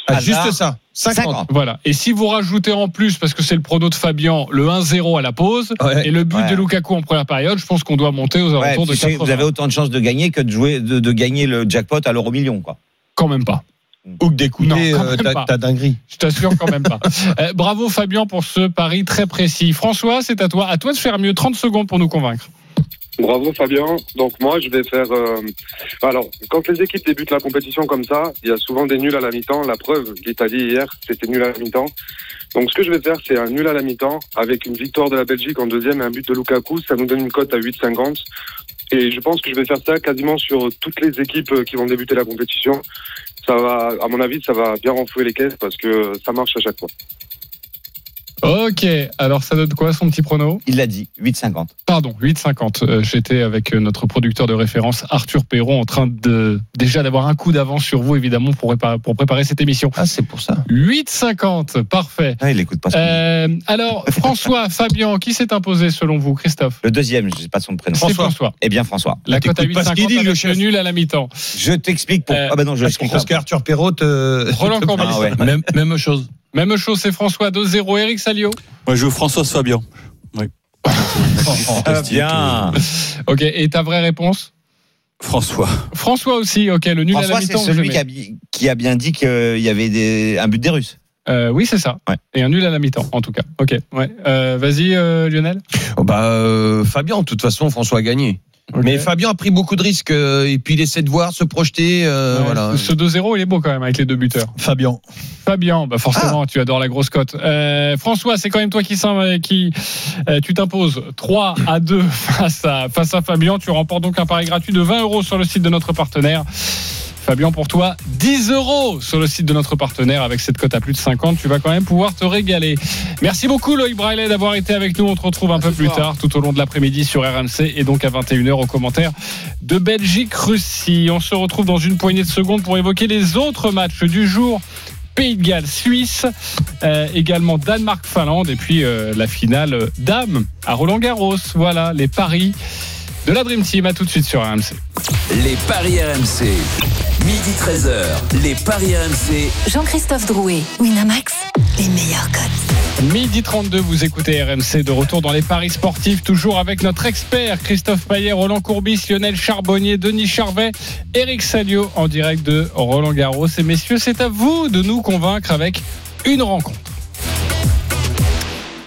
S9: Ah, juste ça. 50.
S6: 50.
S3: Voilà. Et si vous rajoutez en plus, parce que c'est le prono de Fabien, le 1-0 à la pause
S9: Ouais.
S3: et le but
S6: Ouais.
S3: de Lukaku en première période, je pense qu'on doit monter aux
S6: Ouais,
S3: alentours de
S6: tu sais,
S3: 80.
S6: vous avez autant de chances de gagner que de jouer, de, de gagner le jackpot à l'euro million, quoi.
S3: Quand même pas.
S9: Ou que d'écouter euh, ta, dinguerie.
S3: Je t'assure quand même pas. Euh, bravo Fabien pour ce pari très précis. François, c'est à toi. À toi de faire mieux. 30 secondes pour nous convaincre.
S11: Bravo Fabien. Donc moi je vais faire. euh, Alors quand les équipes débutent la compétition comme ça, il y a souvent des nuls à la mi-temps. La preuve, l'Italie hier, c'était nul à la mi-temps. Donc ce que je vais faire, c'est un nul à la mi-temps avec une victoire de la Belgique en deuxième et un but de Lukaku. Ça nous donne une cote à 8,50. Et je pense que je vais faire ça quasiment sur toutes les équipes qui vont débuter la compétition. Ça va, à mon avis, ça va bien renflouer les caisses parce que ça marche à chaque fois.
S3: Ok, alors ça donne quoi son petit prono?
S6: Il l'a dit, 8,50.
S3: Pardon, 8,50. Euh, J'étais avec euh, notre producteur de référence Arthur Perron en train de déjà d'avoir un coup d'avance sur vous évidemment pour préparer, pour préparer cette émission.
S9: Ah, c'est pour ça.
S3: 8,50, parfait.
S6: Ah, il écoute pas.
S3: Euh, alors François, Fabien, qui s'est imposé selon vous, Christophe?
S6: Le deuxième, je sais pas son prénom.
S3: C'est François.
S6: Eh bien, François.
S3: La cote à
S9: t'écoutes pas ce
S3: 8,50
S9: qu'il dit, le
S3: avec le
S9: chef.
S3: nul à la mi-temps.
S6: Je t'explique pour.
S3: Euh,
S6: ah, bah non, je
S5: Parce qu'Arthur Perrault. euh,
S3: Roland Courbis.
S6: Ah ouais.
S4: Même, même chose.
S3: Même chose, c'est François 2-0. Eric Salio.
S7: Moi, je joue Françoise Fabian.
S6: Ah, bien.
S3: Ok, et ta vraie réponse
S7: François.
S3: François aussi, ok, le nul à la
S6: François, c'est
S3: mi-temps. vous
S6: celui qui a, qui a bien dit qu'il y avait des, un but des Russes.
S3: Euh, oui, c'est ça.
S6: Ouais.
S3: Et un nul à la mi-temps, en tout cas. Ok, ouais. Euh, Vas-y, euh, Lionel.
S9: Oh, bah, euh, Fabien, de toute façon, François a gagné. Mais Fabien a pris beaucoup de risques euh, et puis il essaie de voir, se projeter. euh,
S3: Ouais,
S9: voilà.
S3: Ce 2-0, il est beau quand même avec les deux buteurs.
S5: Fabien.
S3: Fabien, bah forcément, tu adores la grosse cote. Euh, François, c'est quand même toi qui, qui euh, tu t'imposes 3 à 2 face à, face à Fabien. Tu remportes donc un pari gratuit de 20 euros sur le site de notre partenaire. Fabien, pour toi, 10 euros sur le site de notre partenaire avec cette cote à plus de 50. Tu vas quand même pouvoir te régaler. Merci beaucoup, Loïc Braillet, d'avoir été avec nous. On te retrouve un peu plus tard, tout au long de l'après-midi sur RMC et donc à 21h au commentaire de Belgique-Russie. On se retrouve dans une poignée de secondes pour évoquer les autres matchs du jour. Pays de Galles, Suisse, euh, également Danemark-Finlande et puis euh, la finale euh, Dame à Roland-Garros. Voilà les paris de la Dream Team. À tout de suite sur RMC.
S2: Les paris RMC. Midi 13h, les paris RMC.
S1: Jean-Christophe Drouet, Winamax, les meilleurs codes.
S3: Midi 32, vous écoutez RMC de retour dans les paris sportifs, toujours avec notre expert Christophe Payet, Roland Courbis, Lionel Charbonnier, Denis Charvet, Eric Salio en direct de Roland Garros. Et messieurs, c'est à vous de nous convaincre avec une rencontre.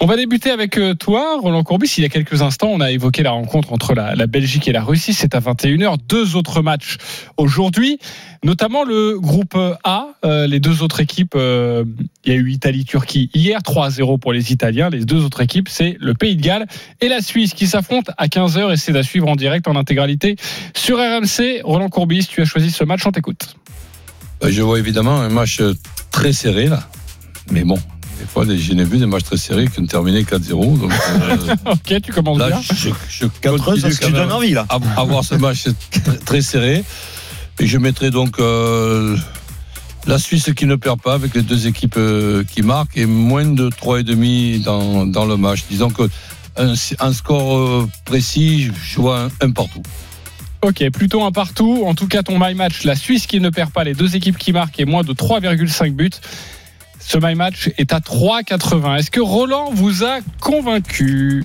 S3: On va débuter avec euh, toi, Roland Courbis. Il y a quelques instants, on a évoqué la rencontre entre la, Belgique et la Russie. C'est à 21h. Deux autres matchs aujourd'hui, notamment le groupe A. Euh, les deux autres équipes, euh, il y a eu Italie-Turquie hier, 3-0 pour les Italiens. Les deux autres équipes, c'est le Pays de Galles et la Suisse qui s'affrontent à 15h et c'est à suivre en direct en intégralité sur RMC. Roland Courbis, tu as choisi ce match, on t'écoute.
S4: Je vois évidemment un match très serré là. Mais bon, des fois, j'ai vu des matchs très serrés qui ont terminé 4-0. Donc euh,
S3: Ok, tu commences
S4: là,
S3: bien.
S4: je, je
S5: heures,
S4: continue
S5: ça
S4: quand
S6: Tu donnes envie, là.
S4: à, à voir ce match très, serré. Et je mettrai donc euh, la Suisse qui ne perd pas avec les deux équipes euh, qui marquent et moins de 3,5 dans, dans le match. Disons que un, un score précis, je vois un, un partout.
S3: Ok, plutôt un partout. En tout cas, ton my match, la Suisse qui ne perd pas, les deux équipes qui marquent et moins de 3,5 buts. Ce my match est à 3,80. Est-ce que Roland vous a convaincu?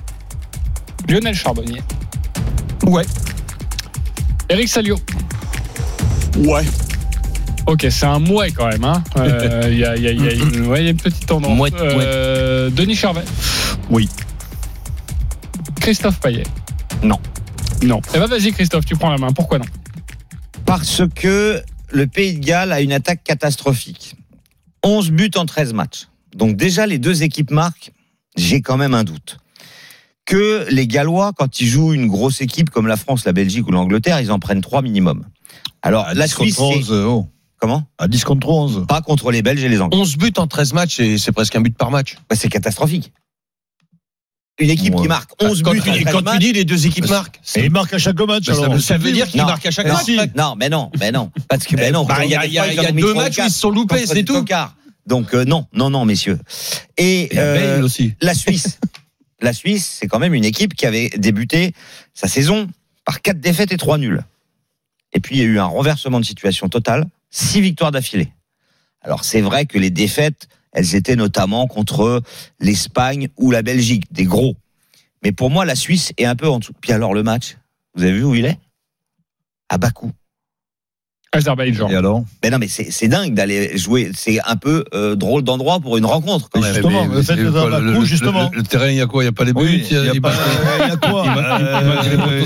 S3: Lionel Charbonnier
S9: Ouais.
S3: Eric Salio
S7: Ouais.
S3: Ok, c'est un mouet quand même. hein. Euh, Il y, a, il y a- il y a une, ouais, il y a une petite tendance.
S9: Mouette,
S3: Euh, Denis Charvet
S5: Oui.
S3: Christophe Payet
S6: Non.
S3: Non. Eh ben vas-y Christophe, tu prends la main. Pourquoi non?
S6: Parce que le Pays de Galles a une attaque catastrophique. 11 buts en 13 matchs. Donc déjà, les deux équipes marquent, j'ai quand même un doute. Que les Gallois, quand ils jouent une grosse équipe comme la France, la Belgique ou l'Angleterre, ils en prennent 3 minimum. Alors,
S5: À
S6: la
S5: 10
S6: Suisse,
S5: contre
S6: c'est...
S5: 11. oh.
S6: Comment?
S5: À 10 contre 11.
S6: Pas contre les Belges et les Anglais.
S9: 11 buts en 13 matchs, et c'est presque un but par match.
S6: Bah, c'est catastrophique. Une équipe
S5: Ouais.
S6: qui marque 11
S9: quand
S6: buts
S9: tu,
S6: en
S9: dis-
S6: 13
S9: quand tu
S6: matchs,
S9: dis les deux équipes marquent.
S5: Et il marque à chaque match.
S9: Bah, ça veut- ça veut dire qu'il
S6: Non.
S9: marque à chaque match.
S6: Non, mais non, mais non. Parce que, mais non.
S9: Bah, Il y a, il y a- il y a deux matchs où ils se sont loupés, c'est tout.
S6: Donc, euh, non, non, non, messieurs. Et,
S4: Et
S6: euh,
S4: aussi.
S6: la Suisse. la Suisse, c'est quand même une équipe qui avait débuté sa saison par quatre défaites et trois nuls. Et puis, il y a eu un renversement de situation totale, six victoires d'affilée. Alors, c'est vrai que les défaites, elles étaient notamment contre l'Espagne ou la Belgique, des gros. Mais pour moi, la Suisse est un peu en dessous. Puis alors, le match, vous avez vu où il est? À Bakou.
S3: Azerbaïdjan.
S5: Et alors
S6: Mais non, mais c'est c'est dingue d'aller jouer. C'est un peu euh, drôle d'endroit pour une rencontre, quand même.
S5: Justement,
S4: Mais- mais quoi, le,
S5: justement.
S4: le- le terrain, il y a quoi Il n'y a pas les buts
S5: Oui, il y a pas- il y a quoi Euh,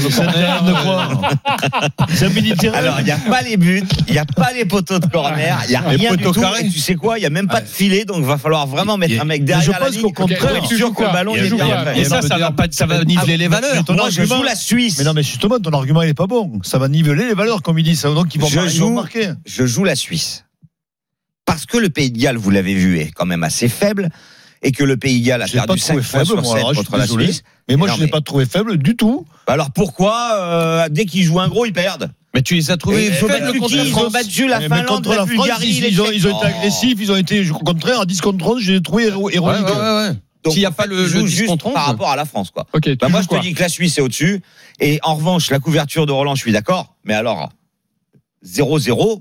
S6: Alors, il n'y a pas les buts, il n'y a pas les poteaux de corner, il n'y a rien du tout. Et tu sais quoi Il n'y a même pas de filet, donc il va falloir vraiment mettre
S4: Et-
S6: un mec derrière
S5: je
S6: la
S5: pense
S6: ligne
S5: qu'au contraire,
S6: sûr que le ballon est bien.
S9: Et ça, ça va, pas, ça va niveler les valeurs.
S5: ton
S6: Moi, je
S5: argument-
S6: joue la Suisse.
S5: Mais non, mais justement, ton argument, il est pas bon. Ça va niveler les valeurs, comme il dit. Ça, donc, ils vont,
S6: Je joue-
S5: marquer.
S6: Je joue la Suisse. parce que le Pays de Galles, vous l'avez vu, est quand même assez faible et que le Pays de Galles a perdu 5
S5: trouvé
S6: fois
S5: faible,
S6: sur
S5: moi,
S6: 7
S5: alors, je
S6: contre la
S5: désolé.
S6: Suisse.
S5: Mais moi,
S6: Non,
S5: je ne l'ai
S6: mais-
S5: pas trouvé faible du tout.
S6: Bah Alors pourquoi, euh, dès qu'ils jouent un gros, ils perdent
S9: Mais tu les as trouvés
S6: Et
S9: faibles contre
S6: Ils ont battu la
S5: Mais
S6: Finlande,
S5: contre
S6: la
S5: France,
S6: Bulgarie,
S5: ils, ils ont,
S6: Tchèques.
S5: ils ont été
S6: Oh.
S5: agressifs, ils ont été, au contraire, à 10 contre 11, je les ai trouvés héro-
S9: Ouais,
S5: héroïques.
S9: ouais, ouais, ouais.
S6: Donc,
S9: S'il n'y a pas le, 10
S6: juste
S9: contre 11.
S6: par rapport à la France, quoi.
S3: Ok, tu
S6: Bah, moi, je te dis que la Suisse est au-dessus. Et en revanche, la couverture de Roland, je suis d'accord. Mais alors, 0-0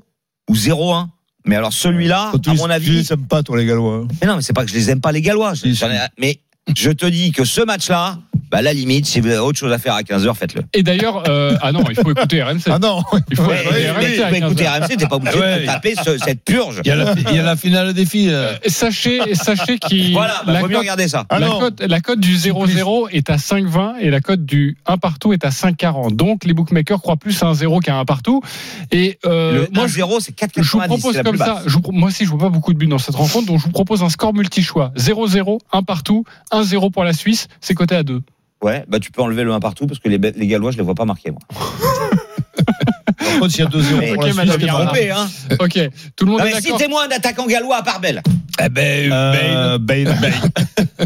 S6: ou 0-1 Mais alors, celui-là,
S5: tu
S6: à mon
S5: Tu
S6: avis.
S5: les aimes pas, toi, les Gallois.
S6: Mais non, mais c'est pas que je les aime pas, les Gallois. Je-. Mais je te dis que ce match-là, bah, à la limite, si vous avez autre chose à faire à 15h, faites-le.
S3: Et d'ailleurs, euh, ah non, il faut écouter RMC.
S5: Ah non
S3: Il faut
S6: Ouais,
S3: écouter RMC
S6: tu peux écouter
S3: 15 heures.
S6: RMC, t'es pas obligé
S4: Ouais.
S6: de taper ce- cette purge.
S4: Il y a la, il y a la finale des filles.
S3: Euh, Sachez, sachez qu'il
S6: Voilà, bah,
S3: la
S6: faut mieux
S3: cote-
S6: regarder ça.
S5: Ah
S3: la cote, la cote du 0-0 est à 5,20 et la cote du 1 partout est à 5,40. Donc les bookmakers croient plus à un 0 qu'à un partout. Et euh,
S6: Le
S3: moi, je,
S6: 1-0, c'est
S3: je vous
S6: 4,90.
S3: propose comme ça. Je moi aussi, je vois pas beaucoup de buts dans cette rencontre, donc je vous propose un score multi-choix 0-0, 1 partout, 1-0 pour la Suisse. C'est coté à 2.
S6: Ouais, bah tu peux enlever le 1 partout parce que les, les Gallois, je les vois pas marquer, moi.
S5: Par contre, s'il y a 2-0
S6: Mais-
S5: pour
S3: Ok,
S5: la Suisse, t'es trompé.
S6: hein.
S3: Ok, tout le monde
S6: Non,
S3: est
S6: mais
S3: d'accord.
S6: citez-moi un attaquant gallois à part Bell.
S4: Eh ben,
S5: Euh, Bale.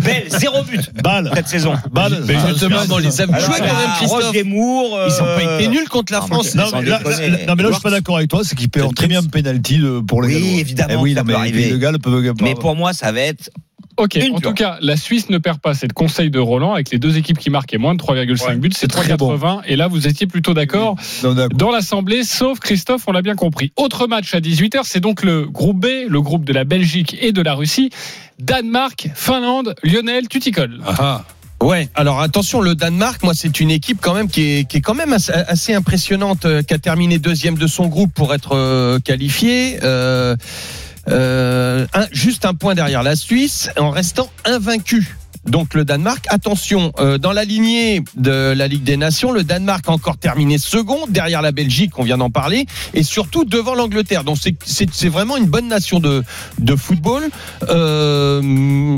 S6: Bell, zéro but
S5: Balle.
S6: cette saison.
S5: Balle.
S9: Mais
S5: Ah,
S9: justement, on les a
S6: Alors,
S9: joués quand même, Christophe.
S6: Roger Moore.
S9: Ils n'ont pas
S6: euh,
S9: été nuls contre la France.
S5: Non, mais là, non, mais là, je suis pas d'accord avec toi, c'est qu'il peut très bien un penalty de- pour les
S6: Oui,
S5: Gallois.
S6: évidemment,
S5: Eh oui,
S6: ça peut arriver.
S5: les Galles peuvent.
S6: Mais pour moi, ça va être.
S3: Ok,
S6: Une
S3: en tout cas, la Suisse ne perd pas. C'est le conseil de Roland avec les deux équipes qui marquaient moins de 3,5
S5: Ouais,
S3: buts. C'est
S5: c'est très
S3: 3,80. Et là, vous étiez plutôt d'accord dans l'Assemblée, sauf Christophe, on l'a bien compris. Autre match à 18h, c'est donc le groupe B, le groupe de la Belgique et de la Russie. Danemark, Finlande, Lionel, tu t'y colles.
S4: Ah,
S9: Ouais, alors attention, le Danemark, moi, c'est une équipe quand même qui est, qui est quand même assez, assez impressionnante, euh, qui a terminé deuxième de son groupe pour être euh, qualifié. Euh, euh, juste un point derrière la Suisse, en restant invaincu. Donc le Danemark, attention, euh, dans la lignée de la Ligue des Nations, le Danemark a encore terminé second derrière la Belgique, on vient d'en parler, et surtout devant l'Angleterre. Donc c'est- vraiment une bonne nation de, de football. Euh,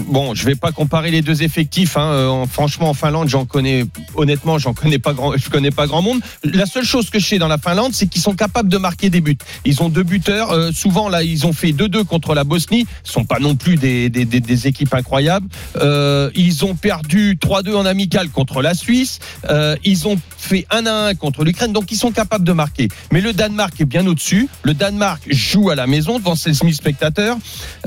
S9: bon, je vais pas comparer les deux effectifs. Hein. Euh, en- franchement, en Finlande, j'en connais honnêtement, j'en connais pas grand, je connais pas grand monde. La seule chose que je sais dans la Finlande, c'est qu'ils sont capables de marquer des buts. Ils ont deux buteurs. Euh, souvent là, ils ont fait 2-2 contre la Bosnie. Ce sont pas non plus des, des, des, des équipes incroyables. Euh, ils ont perdu 3-2 en amical contre la Suisse. Euh, ils ont fait 1-1 contre l'Ukraine. Donc ils sont capables de marquer. Mais le Danemark est bien au-dessus. Le Danemark joue à la maison devant ses 000 spectateurs.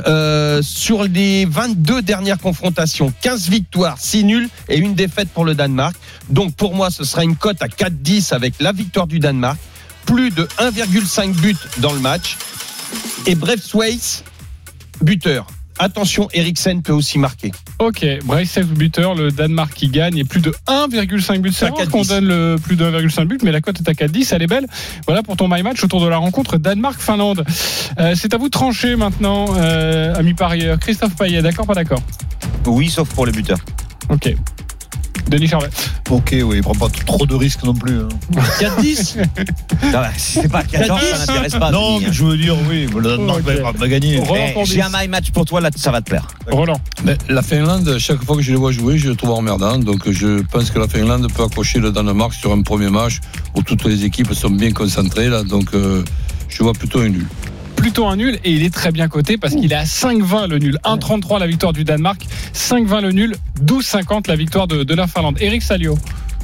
S9: Euh, sur les 22 dernières confrontations, 15 victoires, 6 nuls et une défaite pour le Danemark. Donc pour moi, ce sera une cote à 4-10 avec la victoire du Danemark. Plus de 1,5 buts dans le match. Et Braithwaite, buteur. Attention, Eriksen peut aussi marquer.
S3: Ok, Braithwaite buteur, le Danemark qui gagne et plus de 1,5 but. C'est
S9: À
S3: rare
S9: 4,10.
S3: qu'on donne le plus de 1,5 but, mais la cote est à 4,10, elle est belle. Voilà pour ton my match autour de la rencontre Danemark-Finlande. Euh, c'est à vous de trancher maintenant, euh, ami parieur. Christophe Payet, d'accord, pas d'accord?
S6: Oui, sauf pour les buteurs.
S3: Ok. Denis Charvet.
S5: Ok, oui, il prend pas trop de risques non plus. hein.
S9: 4-10
S6: Non, bah, si c'est pas 14, ça n'intéresse pas.
S5: non, mais je veux dire, oui, le Danemark va, va gagner.
S3: Roland
S6: Eh. J'ai un my match pour toi, là, ça va te plaire.
S3: Roland.
S4: mais la Finlande, chaque fois que je les vois jouer, je le trouve emmerdant. Donc je pense que la Finlande peut accrocher le Danemark sur un premier match où toutes les équipes sont bien concentrées. Là, donc euh, je vois plutôt un nul.
S3: Plutôt un nul et il est très bien coté parce qu'il est à 5,20 le nul. 1,33 la victoire du Danemark, 5,20 le nul, 12,50 la victoire de, de la Finlande. Eric Salio.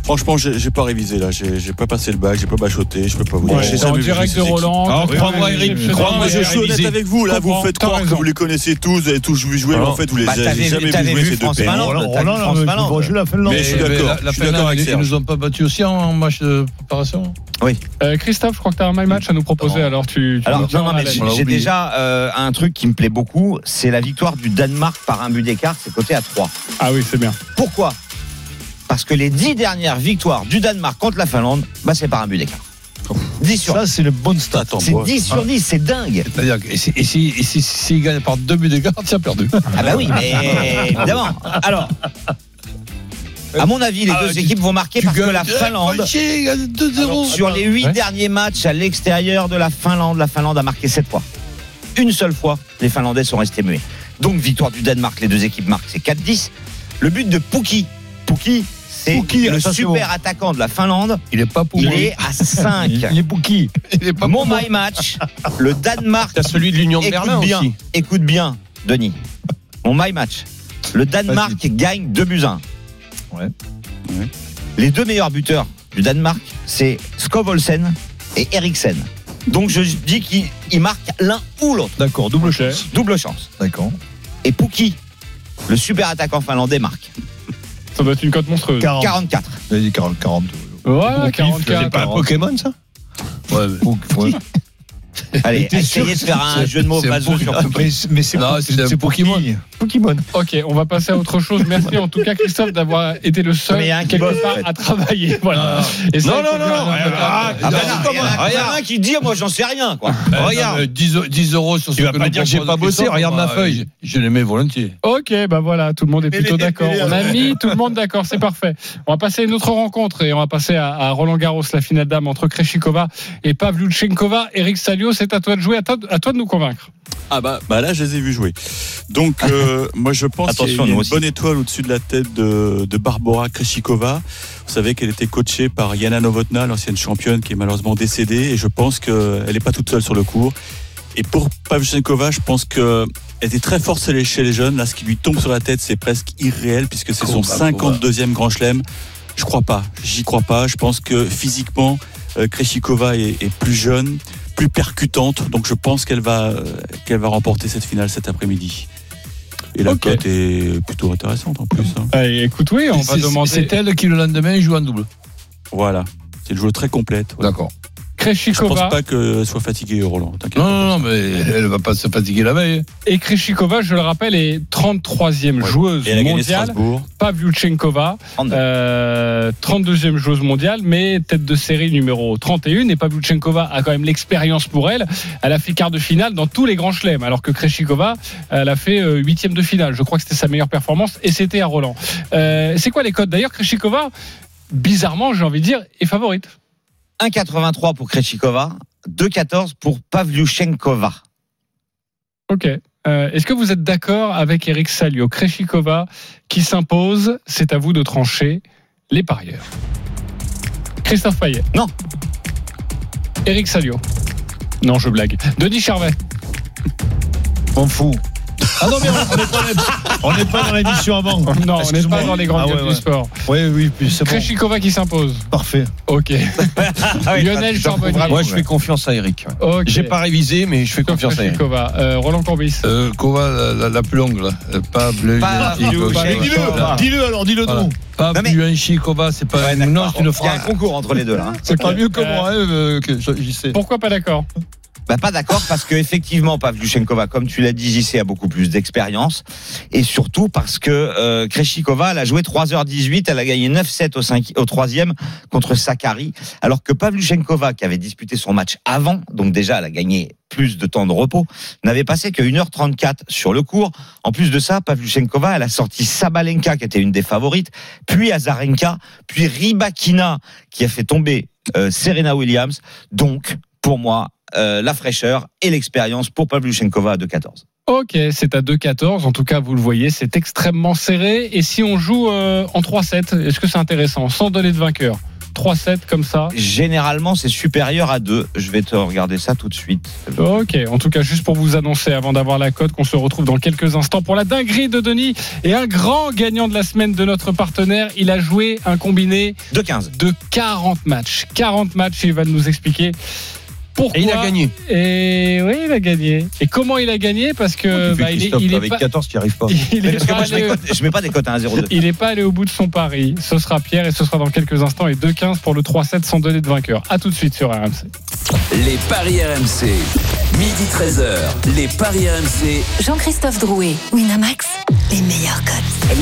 S7: Franchement, j'ai pas révisé là. J'ai pas passé le bac, j'ai pas bachoté, je peux pas vous dire.
S3: Ouais, en direct de. Roland.
S9: Alors,
S3: Oui,
S9: crois-moi,
S3: oui,
S9: Eric,
S3: oui,
S9: crois-moi,
S7: Moi,
S3: oui,
S7: je
S3: oui,
S7: suis honnête avec vous. Là, vous faites croire que vous les connaissez tous, vous avez tous vu jouer, mais en fait, vous les
S6: Bah,
S7: avez jamais
S6: vu-
S7: jouer ces deux pays.
S5: Roland, la Finlande.
S7: Mais je suis
S4: Mais
S7: d'accord,
S4: La,
S7: je suis d'accord
S4: Finlande, ils nous ont pas battus aussi en match de préparation
S3: Euh, Christophe, je crois que tu as un my match à nous proposer.
S6: Non.
S3: Alors, tu. tu
S6: Alors, non, mais j'ai déjà euh, un truc qui me plaît beaucoup, c'est la victoire du Danemark par un but d'écart, c'est coté à 3.
S3: Ah oui, c'est bien.
S6: Pourquoi? Parce que les 10 dernières victoires du Danemark contre la Finlande, bah, c'est par un but d'écart. 10 sur
S5: Ça, c'est une bonne stat.
S6: C'est
S4: moi.
S6: 10 sur 10, c'est dingue.
S4: C'est-à-dire que et si, et si, et si, s'ils gagnent par deux buts d'écart, tu as perdu.
S6: Ah bah oui, mais évidemment. Alors, à mon avis, les
S4: Ah,
S6: deux
S4: tu-
S6: équipes vont marquer parce que la Finlande,
S4: Finlande. 2-0.
S6: sur les 8
S3: Ouais.
S6: derniers matchs à l'extérieur de la Finlande, la Finlande a marqué 7 fois. Une seule fois, les Finlandais sont restés muets. Donc, victoire du Danemark, les deux équipes marquent, c'est 4-10. Le but de Pouki, Pouki, c'est le super attaquant de la Finlande.
S4: Il est pas pour
S6: Il
S4: moi.
S6: est à 5.
S5: Il est Pouki.
S4: Il est pas
S6: Mon
S4: pour moi.
S6: my match, le Danemark.
S9: T'as celui de l'Union de
S6: Écoute
S9: Berlin
S6: bien,
S9: aussi.
S6: écoute bien, Denis. Mon my match. Le Danemark gagne 2 buts à 1.
S5: Ouais.
S7: Ouais.
S6: Les deux meilleurs buteurs du Danemark, c'est Skov Olsen et Eriksen. Donc je dis qu'ils ils marquent l'un ou l'autre.
S5: D'accord, double chance.
S6: Double chance.
S5: D'accord.
S6: Et Pouki, le super attaquant finlandais, marque.
S3: Ça doit être une cote monstrueuse.
S5: 40.
S6: 44.
S5: Il a dit 40. 40.
S3: Voilà,
S5: Au pif, c'est
S3: 44.
S5: pas un
S9: Pokémon, ça?
S4: Ouais, mais-
S5: Ouais.
S6: Allez, essayez de
S5: que
S6: faire un jeu de mots vaseux sur
S4: Pokémon.
S5: Mais, c'est
S4: Pokémon.
S9: Pokémon.
S3: Ok, on va passer à autre chose. Merci en tout cas Christophe d'avoir été le seul quelque part à travailler. Voilà. Ça,
S9: Non, non, non, ah,
S6: Ah bah il y en a- un qui dit, moi j'en sais rien, quoi.
S4: Euh,
S9: Regarde.
S4: non, mais 10, 10 euros sur ce
S9: Tu vas
S4: que
S9: pas dire que j'ai pas bossé, regarde ma
S4: bah,
S9: feuille.
S4: Je, l'aimais volontiers.
S3: Ok, bah voilà, tout le monde est plutôt d'accord. On a mis tout le monde d'accord, c'est parfait. On va passer à une autre rencontre et on va passer à, Roland Garros, la finale dame entre Kreshikova et Pavlyuchenkova. Eric C'est à toi de jouer, à toi, à toi de nous convaincre.
S7: Ah bah, bah là, je les ai vus jouer. Donc, euh, moi, je pense qu'il y a une
S6: aussi.
S7: bonne étoile au-dessus de la tête de, de Barbara Kreshikova. Vous savez qu'elle était coachée par Yana Novotna, l'ancienne championne qui est malheureusement décédée. Et je pense qu'elle n'est pas toute seule sur le cours. Et pour Pavlyuchenkova, je pense que elle était très forte chez les- jeunes. Là, ce qui lui tombe sur la tête, c'est presque irréel puisque c'est son
S4: Combat,
S7: 52e grand chelem. Je crois pas. J'y crois pas. Je pense que physiquement, euh, Kreshikova est, est plus jeune, plus percutante. Donc je pense qu'elle va, qu'elle va remporter cette finale cet après-midi. Et la cote est plutôt intéressante en plus. hein.
S3: Allez, écoute, oui, on va
S4: C'est-
S3: demander.
S4: C'est elle qui le lendemain joue en double.
S7: Voilà. C'est une joueuse très complète. ouais.
S4: D'accord.
S7: Je pense
S3: Kreshikova
S7: pas qu'elle soit fatiguée, Roland.
S4: Non, non, non, mais elle va pas se fatiguer la veille.
S3: et Kreshikova, je le rappelle, est 33e
S7: Ouais.
S3: joueuse.
S7: Et
S3: mondiale.
S7: Strasbourg.
S3: Pavlyuchenkova,
S6: 32.
S3: euh, 32e joueuse mondiale, mais tête de série numéro 31. Et Pavlyuchenkova a quand même l'expérience pour elle. Elle a fait quart de finale dans tous les grands chelems, alors que Kreshikova, elle a fait euh, huitième de finale. Je crois que c'était sa meilleure performance et c'était à Roland. Euh, c'est quoi les codes? D'ailleurs, Kreshikova, bizarrement, j'ai envie de dire, est favorite.
S6: 1,83 pour Krejcikova, 2,14 pour Pavlyuchenkova.
S3: Ok. Euh, Est-ce que vous êtes d'accord avec Eric Salio? Kreshikova qui s'impose C'est à vous de trancher les parieurs. Christophe Payet
S6: Non.
S3: Eric Salio Non, je blague. Denis Charvet
S5: On fout. Ah non, mais on n'est pas, pas dans l'émission avant.
S3: Non, on n'est pas dans les grandes
S5: Ah ouais, ouais.
S3: du sport.
S5: Oui, oui, puis c'est bon.
S3: Kreshikova qui s'impose.
S5: Parfait.
S3: Ok. Lionel Charbonnier.
S9: Moi, je fais confiance à Eric.
S3: Ok.
S9: J'ai pas révisé, mais je fais confiance à Eric.
S3: Kreshikova. Euh, Roland Courbis.
S4: Euh, Kova, la, la- la plus longue, là. Euh, Pas bleu.
S6: Pavlyuchenkova.
S5: Dis-le, dis-le alors, dis-le.
S4: Pas
S6: Non, mais-
S4: Bluanchi Kova, c'est pas.
S6: Ouais,
S4: non, c'est une
S6: Il y a
S4: phrase.
S6: un concours entre les deux là. hein.
S5: C'est pas mieux que
S3: Euh,
S5: moi, hein, j'y sais.
S3: Pourquoi pas d'accord
S6: Bah, pas d'accord parce que effectivement Pavlyuchenkova, comme tu l'as dit, JC a beaucoup plus d'expérience et surtout parce que euh, Kreshikova, elle a joué 3h18, elle a gagné 9-7 au, 5, au troisième contre Sakari, alors que Pavlyuchenkova, qui avait disputé son match avant, donc déjà elle a gagné plus de temps de repos, n'avait passé que 1h34 sur le cours. En plus de ça, Pavlyuchenkova, elle a sorti Sabalenka, qui était une des favorites, puis Azarenka, puis Ribakina, qui a fait tomber euh, Serena Williams. Donc, pour moi, euh, la fraîcheur et l'expérience pour Pavlyuchenkova à 2-14.
S3: Ok, c'est à 2-14. En tout cas, vous le voyez, c'est extrêmement serré. Et si on joue euh, en 3-7, est-ce que c'est intéressant? Sans donner de vainqueur. 3-7 comme ça.
S6: Généralement, c'est supérieur à 2. Je vais te regarder ça tout de suite.
S3: Ok, en tout cas, juste pour vous annoncer avant d'avoir la cote qu'on se retrouve dans quelques instants pour la dinguerie de Denis et un grand gagnant de la semaine de notre partenaire. Il a joué un combiné
S6: 2-15.
S3: de 40 matchs. 40 matchs, et il va nous expliquer pourquoi.
S9: Et il a gagné.
S3: Et oui, il a gagné. Et comment il a gagné Parce que
S5: Tu fais
S3: bah, il est,
S5: Christophe,
S3: il est
S5: avec
S3: pas,
S5: 14 qui arrive pas.
S3: il est
S6: Parce que moi, je mets, je mets pas des cotes à 1-0-2.
S3: il n'est pas allé au bout de son pari. Ce sera Pierre et ce sera dans quelques instants. Et 2-15 pour le 3-7 sans donner de vainqueur. A tout de suite sur RMC.
S2: Les paris RMC. Midi 13h. Les paris RMC.
S1: Jean-Christophe Drouet, Winamax, les meilleurs.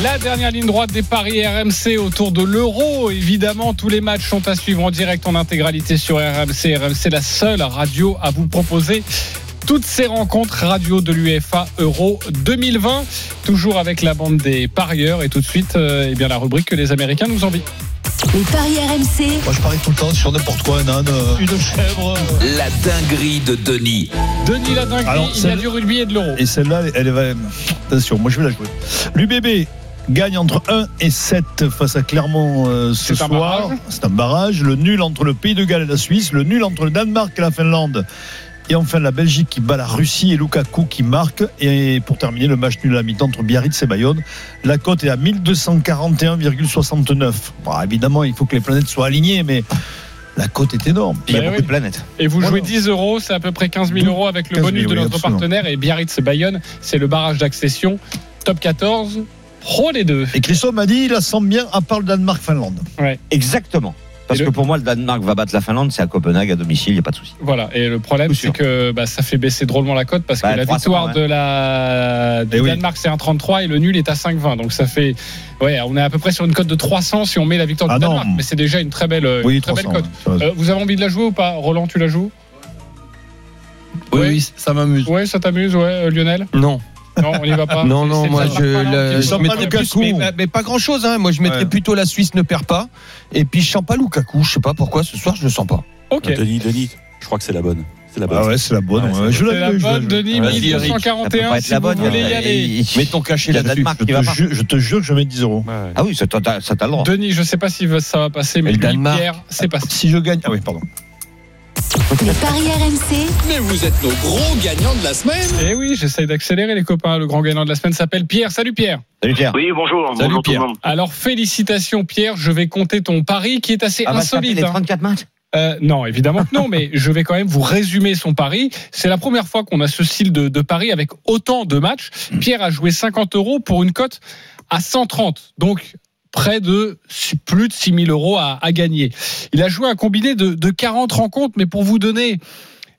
S3: La dernière ligne droite des paris RMC autour de l'euro. Évidemment, tous les matchs sont à suivre en direct en intégralité sur RMC. RMC, la seule radio à vous proposer toutes ces rencontres radio de l'UEFA Euro 2020. Toujours avec la bande des parieurs. Et tout de suite, euh, eh bien, la rubrique que les Américains nous envient.
S1: Les paris RMC,
S5: Moi, je parie tout le temps sur n'importe quoi, un âne, euh, une chèvre.
S2: La dinguerie de Denis.
S3: Denis la dinguerie,
S5: Alors,
S3: il a
S5: celle-
S3: du rugby et de l'euro.
S5: Et celle-là, elle va. Attention, moi je vais la jouer. L'UBB, gagne entre 1 et 7 face à Clermont euh, ce
S3: C'est un
S5: soir.
S3: barrage.
S5: C'est un barrage. Le nul entre le Pays de Galles et la Suisse. Le nul entre le Danemark et la Finlande. Et enfin la Belgique qui bat la Russie et Lukaku qui marque. Et pour terminer, le match nul à la mi-temps entre Biarritz et Bayonne. La cote est à 1241,69. Bon, évidemment, il faut que les planètes soient alignées, mais la cote est énorme.
S6: Il y a
S3: Ben
S6: beaucoup
S3: oui.
S6: de planètes.
S3: Et vous jouez
S5: Voilà.
S3: 10 euros, c'est à peu près 15 000 euros avec le
S5: 15 000,
S3: bonus de notre partenaire. Et Biarritz Bayonne, c'est le barrage d'accession. Top 14, pro les deux.
S5: Et Christophe m'a dit, il la sent bien à part le Danemark-Finlande.
S6: Exactement. Parce
S3: Et
S6: que
S3: le-
S6: pour moi, le Danemark va battre la Finlande, c'est à Copenhague, à domicile, il n'y a pas de souci.
S3: Voilà. Et le problème, c'est que bah, ça fait baisser drôlement la cote parce que
S6: Bah,
S3: la
S6: 300,
S3: victoire de la du
S5: Eh oui.
S3: Danemark, c'est 1,33 et le nul est à 5,20. Donc ça fait. Ouais, on est à peu près sur une cote de 300 si on met la victoire
S5: Ah
S3: du
S5: non.
S3: Danemark. Mais c'est déjà une très belle, une
S5: Oui,
S3: très
S5: 300.
S3: belle cote.
S5: ouais, ça va.
S3: Euh, vous avez envie de la jouer ou pas? Roland, tu la joues?
S4: Oui, oui, ça m'amuse.
S3: Ouais, ça t'amuse, ouais, euh, Lionel?
S9: Non.
S3: Non, on n'y va pas.
S9: Non, non, moi je, la- je mettrais plus, mais, mais pas grand chose. Hein. Moi je mettrais
S5: Ouais.
S9: plutôt la Suisse ne perd pas. Et puis je sens pas Lukaku. Je sais pas pourquoi ce soir je le sens pas.
S3: Ok.
S7: Denis, Denis, je crois que c'est la bonne. C'est la bonne.
S5: Ah ouais, c'est la bonne.
S7: Ouais,
S5: Je
S3: C'est la
S5: je
S3: bonne, Denis,
S9: Vas-y, Eric.
S6: Ça peut
S3: 1241
S6: pas être
S3: si
S6: la
S3: vous
S6: bonne.
S3: voulez y aller.
S9: Mets ton cachet
S6: Il y a
S9: là-dessus.
S6: Danemark
S5: Je
S6: va
S5: te,
S6: pas.
S5: jure, je te jure que je mets 10 euros.
S7: Ouais.
S6: Ah oui, ça t'a le droit.
S3: Denis, je sais pas si ça va passer, mais. Pierre, c'est passé.
S5: Si je gagne. Ah oui, pardon.
S1: Les paris RMC,
S2: Mais vous êtes nos gros gagnants de la semaine.
S3: Eh oui, j'essaye d'accélérer les copains. Le grand gagnant de la semaine s'appelle Pierre. Salut Pierre.
S6: Salut Pierre.
S12: Oui, bonjour.
S9: Salut,
S12: bonjour
S9: Pierre.
S12: tout le monde.
S3: Alors félicitations Pierre, je vais compter ton pari qui est assez
S6: Ah, taper
S3: insolite.
S6: les
S3: hein.
S6: 34 matchs
S3: Euh, non, évidemment que non, mais je vais quand même vous résumer son pari. C'est la première fois qu'on a ce style de, de pari avec autant de matchs. Pierre a joué 50 euros pour une cote à 130, donc près de plus de 6 000 euros à, à gagner. Il a joué un combiné de, de 40 rencontres, mais pour vous donner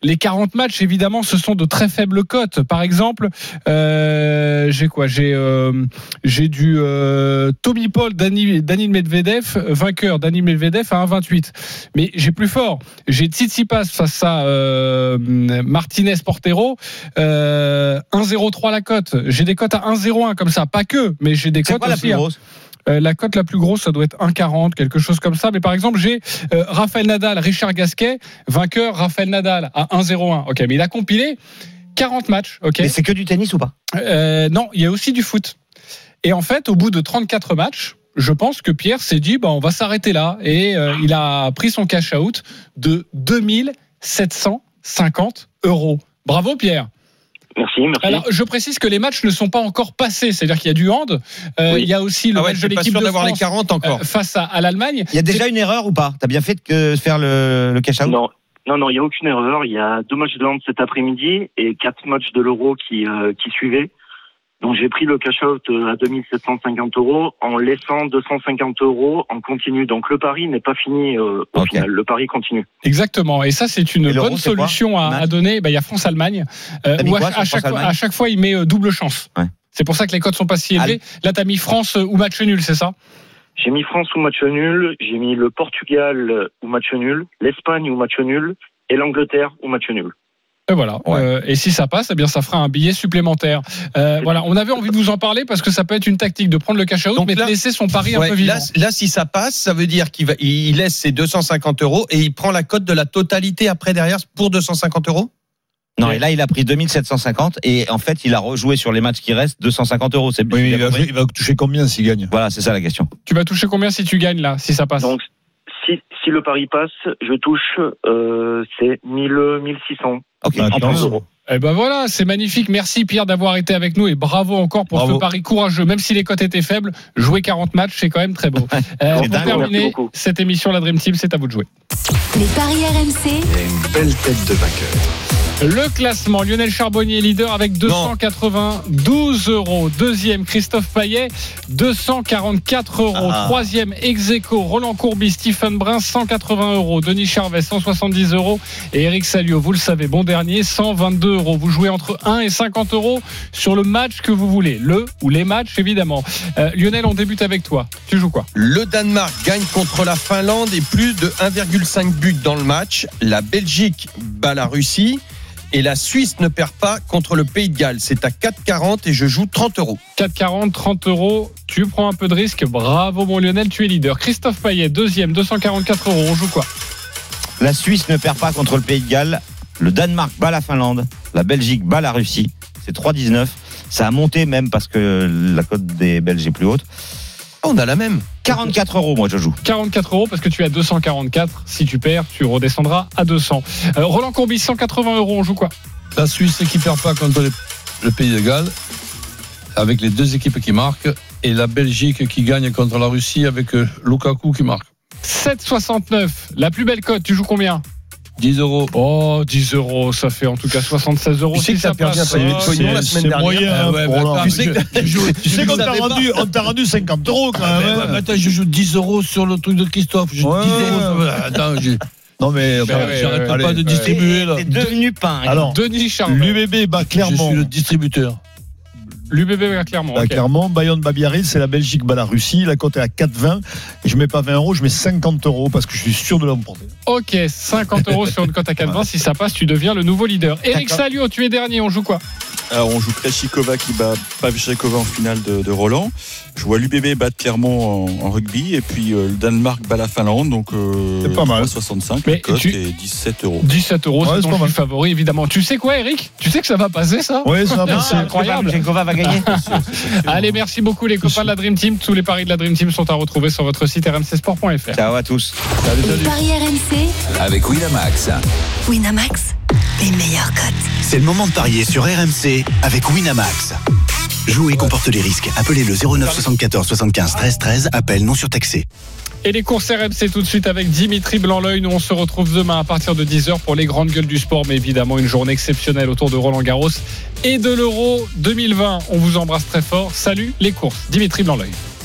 S3: les 40 matchs, évidemment, ce sont de très faibles cotes. Par exemple, euh, j'ai quoi? J'ai euh, j'ai du euh, Tommy Paul, Dani, Medvedev, vainqueur Daniil Medvedev à 1,28. Mais j'ai plus fort. J'ai Tsitsipas face à Martinez Portero, euh, 1,03 la cote. J'ai des cotes à 1,01 comme ça. Pas que, mais j'ai des cotes
S6: la
S3: aussi. hein. Euh, la cote la plus grosse, ça doit être 1,40, quelque chose comme ça. Mais par exemple, j'ai euh, Raphaël Nadal, Richard Gasquet, vainqueur Raphaël Nadal à 1,01. Ok, mais il a compilé 40 matchs. Ok?
S6: Mais c'est que du tennis ou pas?
S3: Euh, non, il y a aussi du foot. Et en fait, au bout de 34 matchs, je pense que Pierre s'est dit, bah, on va s'arrêter là. Et euh, il a pris son cash out de 2750 euros. Bravo Pierre.
S12: Merci, merci.
S3: Alors, je précise que les matchs ne sont pas encore passés, c'est-à-dire qu'il y a du hand. Euh,
S12: Oui.
S3: Il y a aussi le
S9: Ah ouais,
S3: match de l'équipe
S9: sûr
S3: de
S9: d'avoir les
S3: France
S9: 40 encore.
S3: euh, face à, à l'Allemagne.
S6: Il y a déjà une erreur ou pas? T'as bien fait de faire le, le cash out?
S12: Non, non, non, il n'y a aucune erreur. Il y a deux matchs de hand cet après-midi et quatre matchs de l'Euro qui, euh, qui suivaient. Donc j'ai pris le cash out euh, à 2750 euros en laissant 250 euros en continu. Donc le pari n'est pas fini euh, au final. Le pari continue.
S3: Exactement. Et ça, c'est une bonne solution à, donner. Ben, il y a France-Allemagne. Euh,
S6: T'as
S3: où à,
S6: quoi
S3: à
S6: sur
S3: chaque fois, à chaque fois, il met euh, double chance.
S6: Ouais.
S3: C'est pour ça que les codes sont pas si élevés. Là, tu as mis France ou match nul, c'est ça?
S12: J'ai mis France ou match nul, j'ai mis le Portugal ou match nul, l'Espagne ou match nul et l'Angleterre ou match nul.
S3: Et voilà.
S6: Ouais.
S3: Euh, et si ça passe, eh bien, ça fera un billet supplémentaire. Euh, voilà. On avait envie de vous en parler parce que ça peut être une tactique de prendre le cash out,
S9: Donc
S3: mais
S9: là-
S3: de laisser son pari
S9: Ouais,
S3: un peu vivant.
S9: là, là, si ça passe, ça veut dire qu'il il laisse ses 250 euros et il prend la cote de la totalité après derrière pour 250 euros?
S6: Non, et là, il a pris 2750 et en fait, il a rejoué sur les matchs qui restent 250 euros. C'est
S5: Oui, il va,
S6: compris
S5: il va toucher combien s'il gagne?
S6: Voilà, c'est ça la question.
S3: Tu vas toucher combien si tu gagnes là, si ça passe?
S12: Donc si, si le pari passe, je touche euh, c'est 1000 1600.
S6: Ok,
S5: Ah,
S6: en plus.
S3: Eh ben voilà, c'est magnifique. Merci Pierre d'avoir été avec nous et bravo encore pour
S5: Bravo.
S3: ce pari courageux. Même si les cotes étaient faibles, jouer 40 matchs, c'est quand même très beau. Euh, pour
S6: dingue.
S3: terminer cette émission, la Dream Team, c'est à vous de jouer.
S1: les paris RMC,
S2: Il y a une belle tête de vainqueur.
S3: Le classement, Lionel Charbonnier leader avec 292 euros. Deuxième, Christophe Payet, 244 euros.
S6: Ah.
S3: Troisième, Execo, Roland Courbis, Stephen Brun, 180 euros. Denis Charvet, 170 euros. Et Eric Salio, vous le savez, bon dernier, 122 euros. Vous jouez entre 1 et 50 euros sur le match que vous voulez. Le ou les matchs, évidemment. Euh, Lionel, on débute avec toi. Tu joues quoi?
S9: Le Danemark gagne contre la Finlande et plus de 1,5 buts dans le match. La Belgique bat la Russie. Et la Suisse ne perd pas contre le Pays de Galles. C'est à 4,40 et je joue 30 euros.
S3: 4,40, 30 euros. Tu prends un peu de risque. Bravo, mon Lionel, tu es leader. Christophe Payet, deuxième, 244 euros. On joue quoi?
S6: La Suisse ne perd pas contre le Pays de Galles. Le Danemark bat la Finlande. La Belgique bat la Russie. C'est 3,19. Ça a monté même parce que la cote des Belges est plus haute.
S9: On a la même.
S6: 44 euros, moi je joue.
S3: 44 euros parce que tu as 244. Si tu perds, tu redescendras à 200. Euh, Roland Courbis, 180 euros, on joue quoi?
S4: La Suisse qui perd pas contre le, le Pays de Galles, avec les deux équipes qui marquent, et la Belgique qui gagne contre la Russie avec euh, Lukaku qui marque.
S3: 7,69. La plus belle cote, tu joues combien?
S4: 10 euros.
S3: Oh, 10 euros, ça fait en tout cas 76 euros.
S5: Tu sais
S3: si
S5: que
S3: ça
S5: perdu
S3: passe.
S5: un panier de pognon la semaine
S3: c'est
S5: dernière.
S3: moyen,
S5: Ah
S3: hein,
S5: ouais, attends,
S4: Tu sais je
S5: qu'on t'a rendu,
S4: pas.
S5: on t'a rendu 50 euros quand
S4: Ah,
S5: même. hein.
S4: attends, je joue 10 euros sur le truc de Christophe. Je joue
S5: Ouais,
S4: 10 euros.
S5: ouais,
S4: ça va. Attends, j'ai-
S5: Non mais
S3: ouais,
S4: j'arrête pas
S5: allez,
S4: de distribuer là.
S6: T'es devenu pain.
S5: Alors,
S3: Denis Charvet.
S5: l'UBB bat
S4: Je
S5: Clermont.
S4: suis le distributeur.
S3: L'UBB clairement.
S5: Bah, Clermont, Bayonne bat Biarritz, c'est la Belgique bat la Russie. La cote est à 4,20. Et je mets pas 20 euros, je mets 50 euros parce que je suis sûr de l'emporter.
S3: Ok, 50 euros sur une cote à 4,20. Si ça passe, tu deviens le nouveau leader. Eric. Salio, tu es dernier. On joue quoi?
S7: Alors on joue Kreshikova qui bat Pavlyuchenkova en finale de, de Roland. Je vois l'UBB battre Clermont en, en rugby et puis euh, le Danemark bat la Finlande donc euh,
S5: C'est pas mal.
S7: 65
S3: Mais tu-
S7: et 17 euros.
S3: 17 euros,
S5: Ouais,
S3: c'est ton favori, évidemment. Tu sais quoi, Eric? Tu sais que ça va passer, ça?
S5: Oui, ça va passer.
S3: c'est incroyable.
S6: Pavlyuchenkova va gagner.
S3: Allez, merci beaucoup les copains de la Dream Team. Tous les paris de la Dream Team sont à retrouver sur votre site rmcsport.fr.
S6: Ciao à tous.
S1: Les paris RMC,
S2: avec Winamax.
S1: Winamax, les meilleurs cotes.
S13: C'est le moment de parier sur RMC avec Winamax. Jouer comporte les risques. Appelez le 09 74 75 13 13. Appel non surtaxé.
S3: Et les courses RMC tout de suite avec Dimitri Blanc-L'œil. Nous, on se retrouve demain à partir de 10h pour les grandes gueules du sport. Mais évidemment, une journée exceptionnelle autour de Roland Garros et de l'Euro 2020. On vous embrasse très fort. Salut les courses. Dimitri Blanc-L'œil.